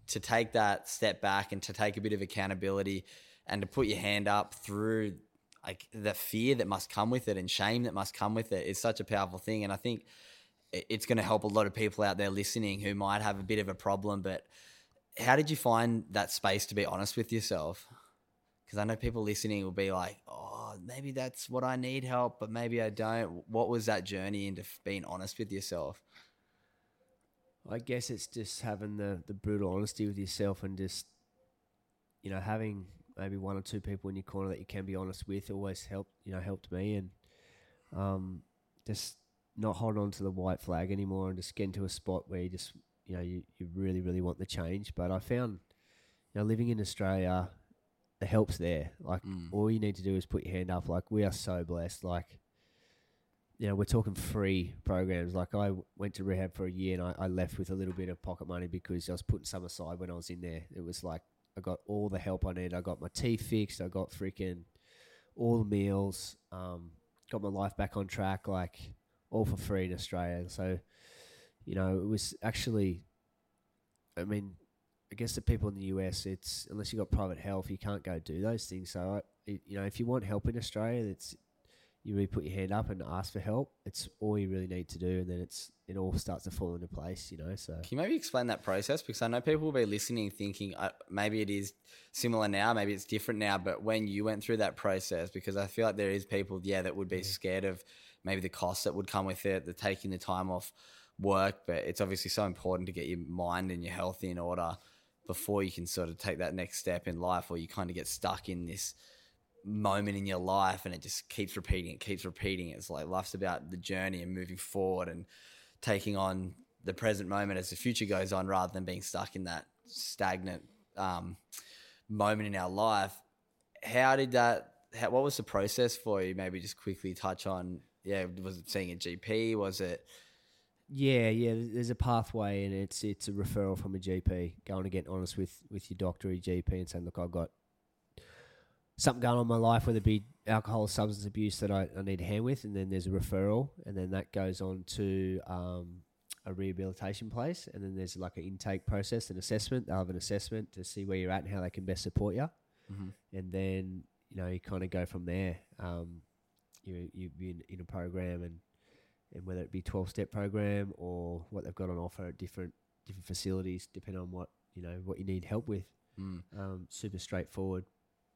to take that step back and to take a bit of accountability and to put your hand up through like the fear that must come with it and shame that must come with it is such a powerful thing. And i think it's going to help a lot of people out there listening who might have a bit of a problem but how did you find that space to be honest with yourself because i know people listening will be like oh maybe that's what i need help but maybe i don't what was that journey into being honest with yourself I guess it's just having the, the brutal honesty with yourself and just, you know, having maybe one or two people in your corner that you can be honest with always helped, you know, helped me and um, just not hold on to the white flag anymore and just get into a spot where you just, you know, you, you really, really want the change. But I found, you know, living in Australia, the help's there. Like, Mm. all you need to do is put your hand up. Like, we are so blessed. Like, you know, we're talking free programs. Like I went to rehab for a year and I, I left with a little bit of pocket money because I was putting some aside when I was in there. It was like I got all the help I needed. I got my teeth fixed. I got freaking all the meals. Um, got my life back on track. Like all for free in Australia. So, you know, it was actually. I mean, I guess the people in the US, it's unless you've got private health, you can't go do those things. So, I, you know, if you want help in Australia, it's you really put your hand up and ask for help. It's all you really need to do, and then it's it all starts to fall into place, you know. So Can you maybe explain that process? Because I know people will be listening thinking uh, maybe it is similar now, maybe it's different now, but when you went through that process, because I feel like there is people, yeah, that would be scared of maybe the costs that would come with it, the taking the time off work, but it's obviously so important to get your mind and your health in order before you can sort of take that next step in life or you kind of get stuck in this moment in your life and it just keeps repeating it keeps repeating it. it's like life's about the journey and moving forward and taking on the present moment as the future goes on rather than being stuck in that stagnant um, moment in our life how did that? How, what was the process for you? Maybe just quickly touch on. Yeah, was it seeing a GP? Was it? Yeah, yeah. There's a pathway, and it's it's a referral from a GP. Going to get honest with with your doctor or your GP and saying, look, I've got something going on in my life, whether it be alcohol or substance abuse that I, I need a hand with, and then there's a referral, and then that goes on to um, a rehabilitation place, and then there's like an intake process, an assessment. They'll have an assessment to see where you're at and how they can best support you, Mhm. and then you know you kind of go from there. Um, you you be in, in a program, and and whether it be twelve step program or what they've got on offer at different different facilities, depending on what you know what you need help with. Mm. Um, super straightforward.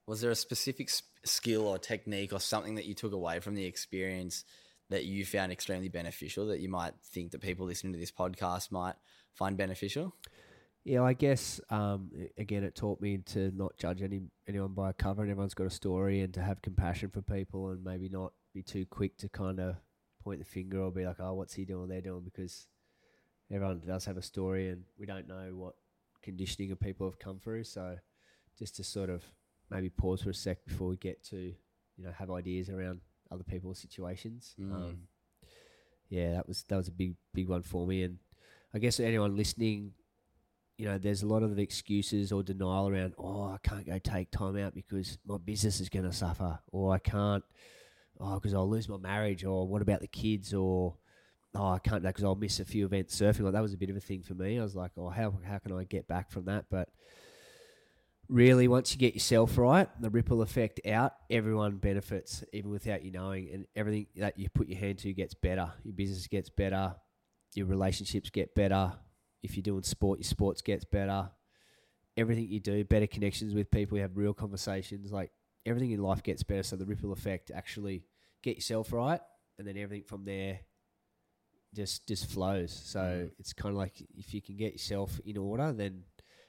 Was there a specific s- skill or technique or something that you took away from the experience that you found extremely beneficial that you might think that people listening to this podcast might find beneficial? Yeah, I guess um, again, it taught me to not judge any anyone by a cover, and everyone's got a story, and to have compassion for people, and maybe not be too quick to kind of point the finger or be like, "Oh, what's he doing? They're doing," because everyone does have a story, and we don't know what conditioning of people have come through. So, just to sort of maybe pause for a sec before we get to, you know, have ideas around other people's situations. Mm. Um, yeah, that was that was a big big one for me, and I guess anyone listening you know, there's a lot of excuses or denial around, oh, I can't go take time out because my business is going to suffer, or I can't, oh, because I'll lose my marriage, or what about the kids, or oh, I can't because I'll miss a few events surfing. Like that was a bit of a thing for me. I was like, oh, how how can I get back from that? But really, once you get yourself right, the ripple effect out, everyone benefits, even without you knowing, and everything that you put your hand to gets better. Your business gets better, your relationships get better. If you're doing sport, your sports gets better. Everything you do, better connections with people, you have real conversations. Like everything in life gets better. So the ripple effect actually get yourself right, and then everything from there just just flows. So Mm. it's kind of like if you can get yourself in order, then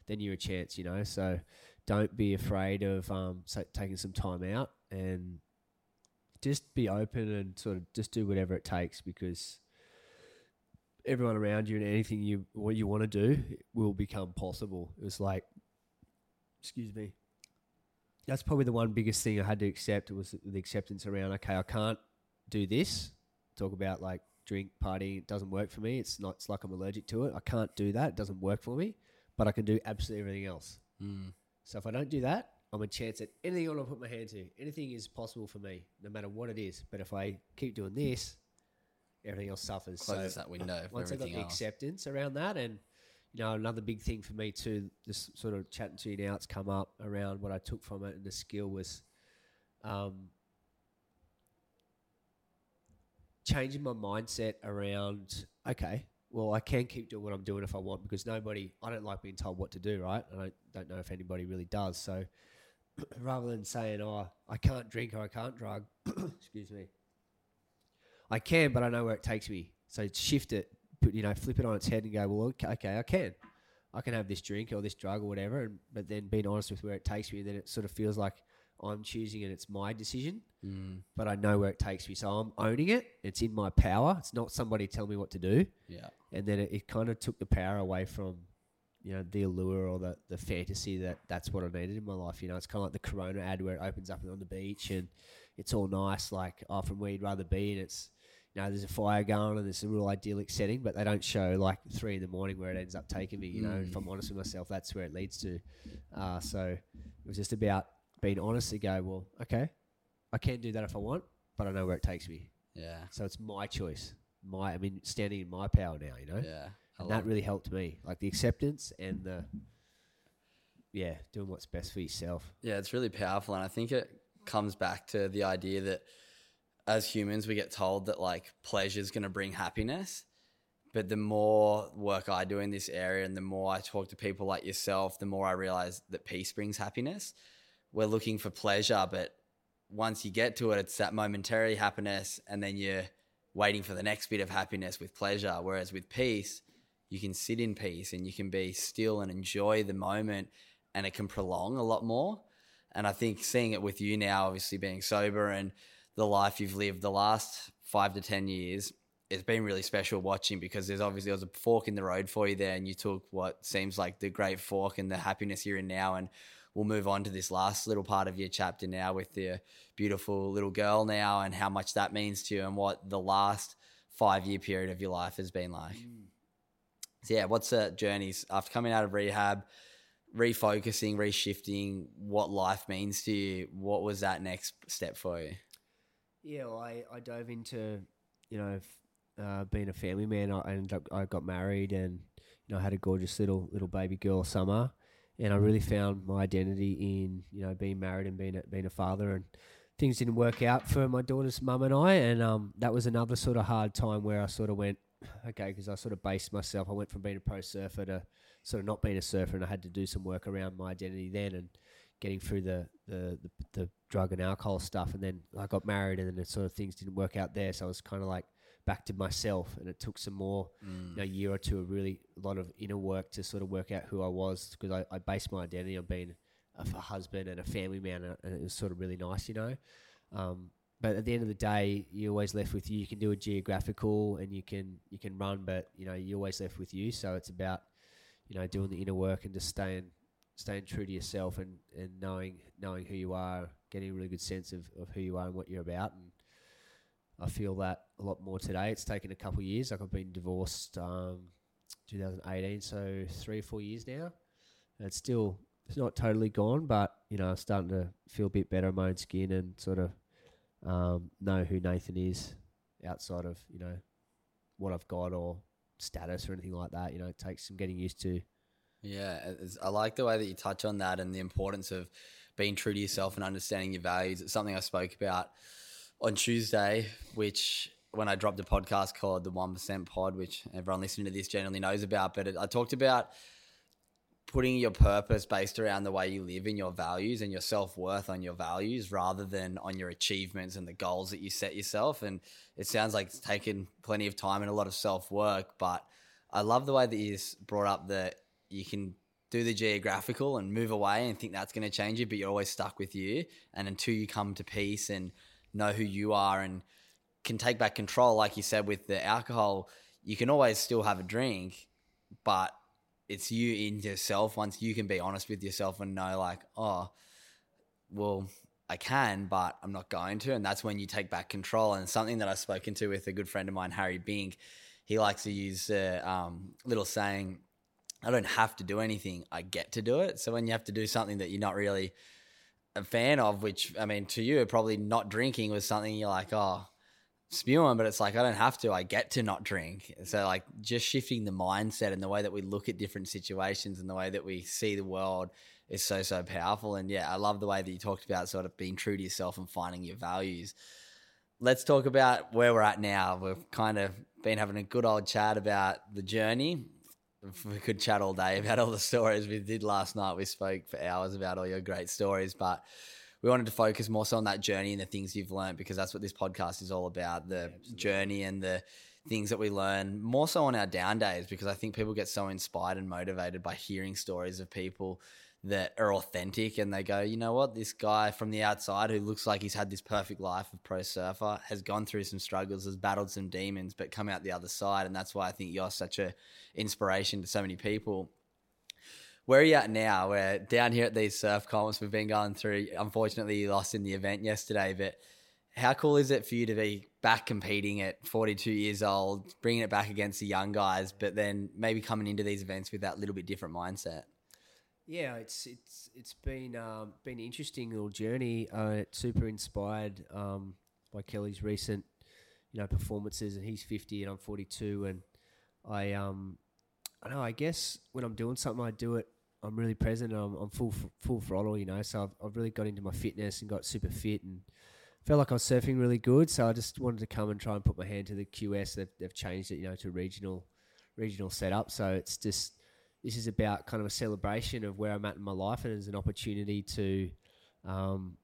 then you're a chance, you know. So don't be afraid of um, so taking some time out and just be open and sort of just do whatever it takes because everyone around you and anything you what you want to do will become possible. It was like, excuse me. That's probably the one biggest thing I had to accept was the acceptance around. Okay, I can't do this. Talk about like drink, party. It doesn't work for me. It's not. It's like I'm allergic to it. I can't do that. It doesn't work for me. But I can do absolutely everything else. Mm. So if I don't do that, I'm a chance at anything I want to put my hand to. Anything is possible for me, no matter what it is. But if I keep doing this, everything else suffers. Closes so that window once I got the else. acceptance around that, and you know, another big thing for me too, just sort of chatting to you now, it's come up around what I took from it, and the skill was, um, changing my mindset around. Okay, well, I can keep doing what I'm doing if I want because nobody. I don't like being told what to do, right? I don't know if anybody really does. So, rather than saying, "Oh, I can't drink or I can't drug," excuse me, I can, but I know where it takes me. So shift it, you know, flip it on its head and go, well, okay, okay, I can, I can have this drink or this drug or whatever, and, but then being honest with where it takes me, and then it sort of feels like I'm choosing and it's my decision, Mm. but I know where it takes me, so I'm owning it. It's in my power. It's not somebody tell me what to do, Yeah. and then it, it kind of took the power away from. You know the allure or the, the fantasy that that's what I needed in my life. You know, it's kind of like the Corona ad where it opens up on the beach and it's all nice, like oh, from where you'd rather be, and it's you know, there's a fire going and there's a real idyllic setting, but they don't show like three in the morning where it ends up taking me. You know, if I'm honest with myself, that's where it leads to. Uh, so it was just about being honest to go, well, okay, I can do that if I want, but I know where it takes me. Yeah. So it's my choice. My, I mean, standing in my power now, you know? Yeah. I And that really helped me. Like the acceptance and the, yeah, doing what's best for yourself. Yeah, it's really powerful. And I think it comes back to the idea that as humans, we get told that like pleasure is going to bring happiness. But the more work I do in this area and the more I talk to people like yourself, the more I realize that peace brings happiness. We're looking for pleasure, but once you get to it, it's that momentary happiness. And then you're waiting for the next bit of happiness with pleasure. Whereas with peace, you can sit in peace and you can be still and enjoy the moment and it can prolong a lot more. And I think seeing it with you now, obviously being sober and the life you've lived the last five to 10 years, it's been really special watching because there's obviously there was a fork in the road for you there and you took what seems like the great fork and the happiness you're in now and we'll move on to this last little part of your chapter now with your beautiful little girl now and how much that means to you and what the last five year period of your life has been like. Mm. So yeah, what's the journeys after coming out of rehab, refocusing, reshifting, what life means to you? What was that next step for you? Yeah, well, I, I dove into, you know, uh, being a family man. I ended up, I got married and, you know, had a gorgeous little little baby girl, Summer, and I really found my identity in, you know, being married and being a, being a father. And things didn't work out for my daughter's mum and I, and um, that was another sort of hard time where I sort of went, okay, because I sort of based myself. I went from being a pro surfer to sort of not being a surfer, and I had to do some work around my identity then and getting through the the, the, the drug and alcohol stuff. And then I got married, and then the sort of things didn't work out there. So I was kind of like back to myself, and it took some more, mm. you know, year or two of really a lot of inner work to sort of work out who I was because I, I based my identity on being a, a husband and a family man, and it was sort of really nice, you know. Um, but at the end of the day, you're always left with you. You can do a geographical and you can you can run, but you know you're always left with you. So it's about you know doing the inner work and just staying staying true to yourself and, and knowing knowing who you are, getting a really good sense of, of who you are and what you're about. And I feel that a lot more today. It's taken a couple of years. Like I've been divorced um, 2018, so three or four years now. And it's still it's not totally gone, but you know I'm starting to feel a bit better in my own skin and sort of um, know who Nathan is outside of you know what I've got or status or anything like that. You know, it takes some getting used to. Yeah, I like the way that you touch on that and the importance of being true to yourself and understanding your values. It's something I spoke about on Tuesday, which when I dropped a podcast called the One Percent Pod, which everyone listening to this generally knows about, but it, I talked about putting your purpose based around the way you live and your values and your self worth on your values rather than on your achievements and the goals that you set yourself. And it sounds like it's taken plenty of time and a lot of self work, but I love the way that you brought up that you can do the geographical and move away and think that's going to change you, but you're always stuck with you. And until you come to peace and know who you are and can take back control, like you said with the alcohol, you can always still have a drink, but it's you in yourself once you can be honest with yourself and know like oh well i can but i'm not going to and that's when you take back control and something that i've spoken to with a good friend of mine harry bing he likes to use a um, little saying i don't have to do anything i get to do it so when you have to do something that you're not really a fan of which i mean to you probably not drinking was something you're like oh spewing, but it's like I don't have to. I get to not drink. So like just shifting the mindset and the way that we look at different situations and the way that we see the world is so so powerful. And yeah, I love the way that you talked about sort of being true to yourself and finding your values. Let's talk about where we're at now. We've kind of been having a good old chat about the journey. We could chat all day about all the stories we did last night. We spoke for hours about all your great stories, but we wanted to focus more so on that journey and the things you've learned because that's what this podcast is all about the yeah, journey and the things that we learn more so on our down days because I think people get so inspired and motivated by hearing stories of people that are authentic and they go, you know what, this guy from the outside who looks like he's had this perfect life of pro surfer has gone through some struggles, has battled some demons, but come out the other side. And that's why I think you're such a inspiration to so many people where are you at now? We're down here at these surf comps. We've been going through. Unfortunately, you lost in the event yesterday, but how cool is it for you to be back competing at 42 years old, bringing it back against the young guys, but then maybe coming into these events with that little bit different mindset? Yeah, it's it's it's been um, been an interesting little journey. Uh, super inspired um, by Kelly's recent, you know, performances, and he's 50 and I'm 42, and I um I know. I guess when I'm doing something, I do it. I'm really present. I'm, I'm full full throttle, you know. So I've, I've really got into my fitness and got super fit and felt like I was surfing really good. So I just wanted to come and try and put my hand to the QS. They've, they've changed it, you know, to regional regional setup. So it's just this is about kind of a celebration of where I'm at in my life, and it's an opportunity to, um,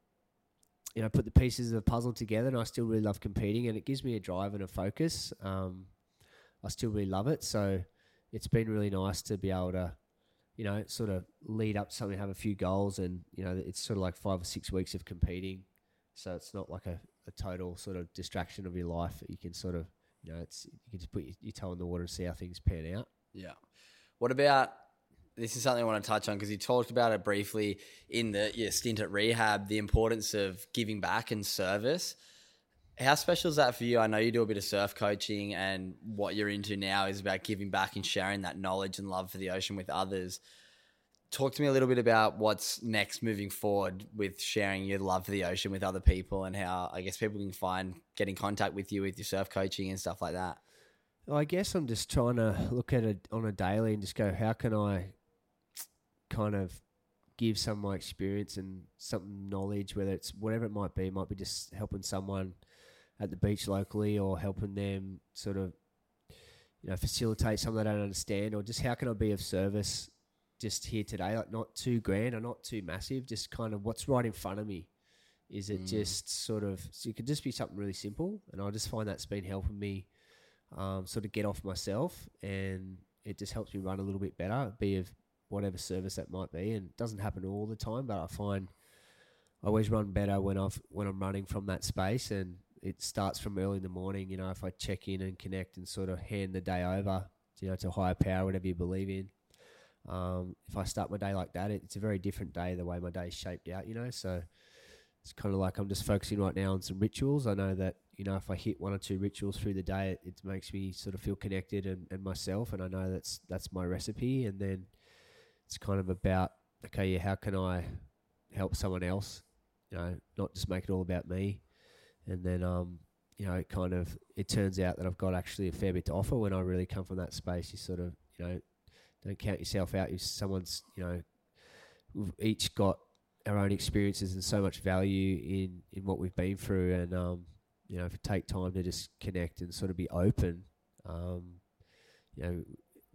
you know, put the pieces of the puzzle together. And I still really love competing, and it gives me a drive and a focus. Um, I still really love it. So it's been really nice to be able to, you know, sort of lead up to something, have a few goals, and you know, it's sort of like five or six weeks of competing, so it's not like a, a total sort of distraction of your life. You can sort of, you know, it's you can just put your, your toe in the water and see how things pan out. Yeah. What about this is something I want to touch on because you talked about it briefly in the your stint at rehab, the importance of giving back and service. How special is that for you? I know you do a bit of surf coaching, and what you're into now is about giving back and sharing that knowledge and love for the ocean with others. Talk to me a little bit about what's next moving forward with sharing your love for the ocean with other people and how I guess people can find get in contact with you with your surf coaching and stuff like that. I guess I'm just trying to look at it on a daily and just go, how can I kind of give some of my experience and some knowledge, whether it's whatever it might be, it might be just helping someone at the beach locally or helping them sort of, you know, facilitate something they don't understand, or just how can I be of service just here today? Like not too grand or not too massive, just kind of what's right in front of me. Is it mm. just sort of so it could just be something really simple, and I just find that's been helping me um, sort of get off myself, and it just helps me run a little bit better, be of whatever service that might be. And it doesn't happen all the time, but I find I always run better when I've when I'm running from that space, and it starts from early in the morning. You know, if I check in and connect and sort of hand the day over, you know, to higher power, whatever you believe in. Um, if I start my day like that, it's a very different day the way my day's shaped out. You know, so it's kind of like I'm just focusing right now on some rituals. I know that you know, if I hit one or two rituals through the day, it, it makes me sort of feel connected and, and myself, and I know that's that's my recipe. And then it's kind of about okay, yeah, how can I help someone else? You know, not just make it all about me. And then, um, you know, it kind of it turns out that I've got actually a fair bit to offer when I really come from that space. You sort of, you know, don't count yourself out. If someone's, you know, we've each got our own experiences and so much value in in what we've been through, and um, you know, if you take time to just connect and sort of be open, um, you know,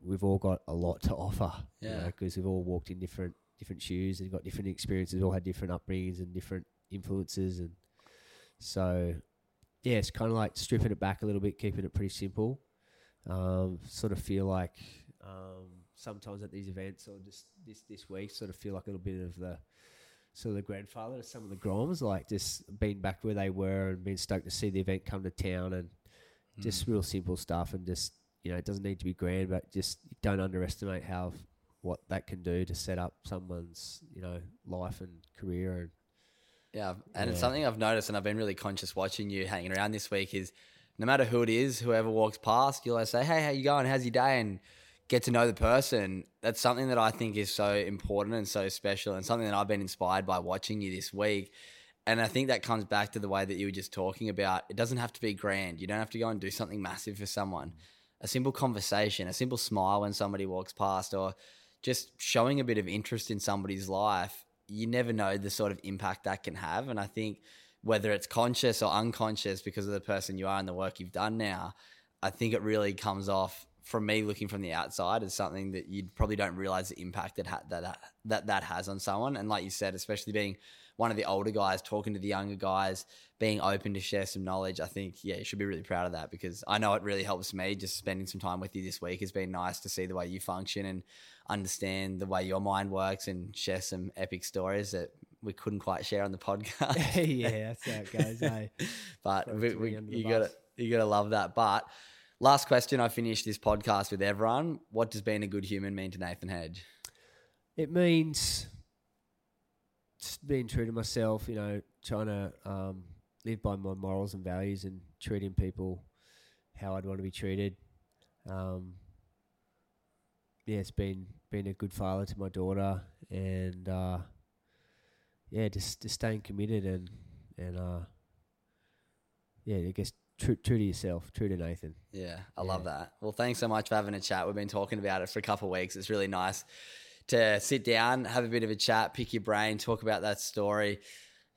we've all got a lot to offer. Yeah. Because you know, we've all walked in different different shoes and got different experiences. We've all had different upbringings and different influences, and so yeah, it's kind of like stripping it back a little bit, keeping it pretty simple. Um, sort of feel like um, sometimes at these events or just this this week, sort of feel like a little bit of the sort of the grandfather to some of the Groms, like just being back where they were and being stoked to see the event come to town and mm. just real simple stuff and just you know it doesn't need to be grand, but just don't underestimate how what that can do to set up someone's you know life and career and yeah, and yeah. it's something I've noticed and I've been really conscious watching you hanging around this week is no matter who it is, whoever walks past, you'll always say, "Hey, how you going? How's your day?" and get to know the person. That's something that I think is so important and so special, and something that I've been inspired by watching you this week. And I think that comes back to the way that you were just talking about. It doesn't have to be grand. You don't have to go and do something massive for someone. A simple conversation, a simple smile when somebody walks past, or just showing a bit of interest in somebody's life. You never know the sort of impact that can have. And I think whether it's conscious or unconscious because of the person you are and the work you've done now, I think it really comes off from me looking from the outside is something that you probably don't realize the impact that, ha- that that that has on someone. And like you said, especially being one of the older guys talking to the younger guys, being open to share some knowledge, I think yeah, you should be really proud of that because I know it really helps me. Just spending some time with you this week has been nice to see the way you function and understand the way your mind works and share some epic stories that we couldn't quite share on the podcast. yeah, that's how it goes. Eh? but we, we, you got to you got to love that. But Last question I finish this podcast with everyone. What does being a good human mean to Nathan Hedge? It means being true to myself, you know, trying to um, live by my morals and values and treating people how I'd want to be treated. Um, yeah, it's been been a good father to my daughter, and uh, yeah, just just staying committed and and uh, yeah, I guess true, true to yourself, true to Nathan. Yeah, I yeah. love that. Well, thanks so much for having a chat. We've been talking about it for a couple of weeks. It's really nice to sit down, have a bit of a chat, pick your brain, talk about that story.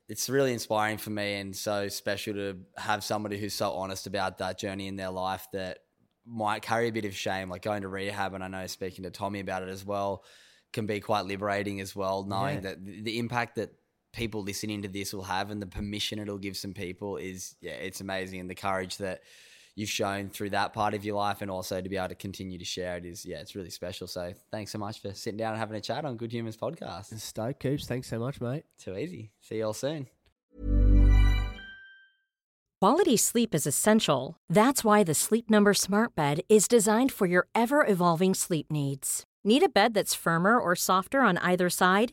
It's really inspiring for me and so special to have somebody who's so honest about that journey in their life that might carry a bit of shame, like going to rehab. And I know speaking to Tommy about it as well can be quite liberating as well, knowing yeah. that the impact that people listening to this will have and the permission it'll give some people is yeah it's amazing. And the courage that you've shown through that part of your life and also to be able to continue to share it is yeah it's really special. So thanks so much for sitting down and having a chat on good humans podcast. And stoke coops thanks so much mate. Too easy. See you all soon. Quality sleep is essential. That's why the sleep number smart bed is designed for your ever evolving sleep needs. Need a bed that's firmer or softer on either side?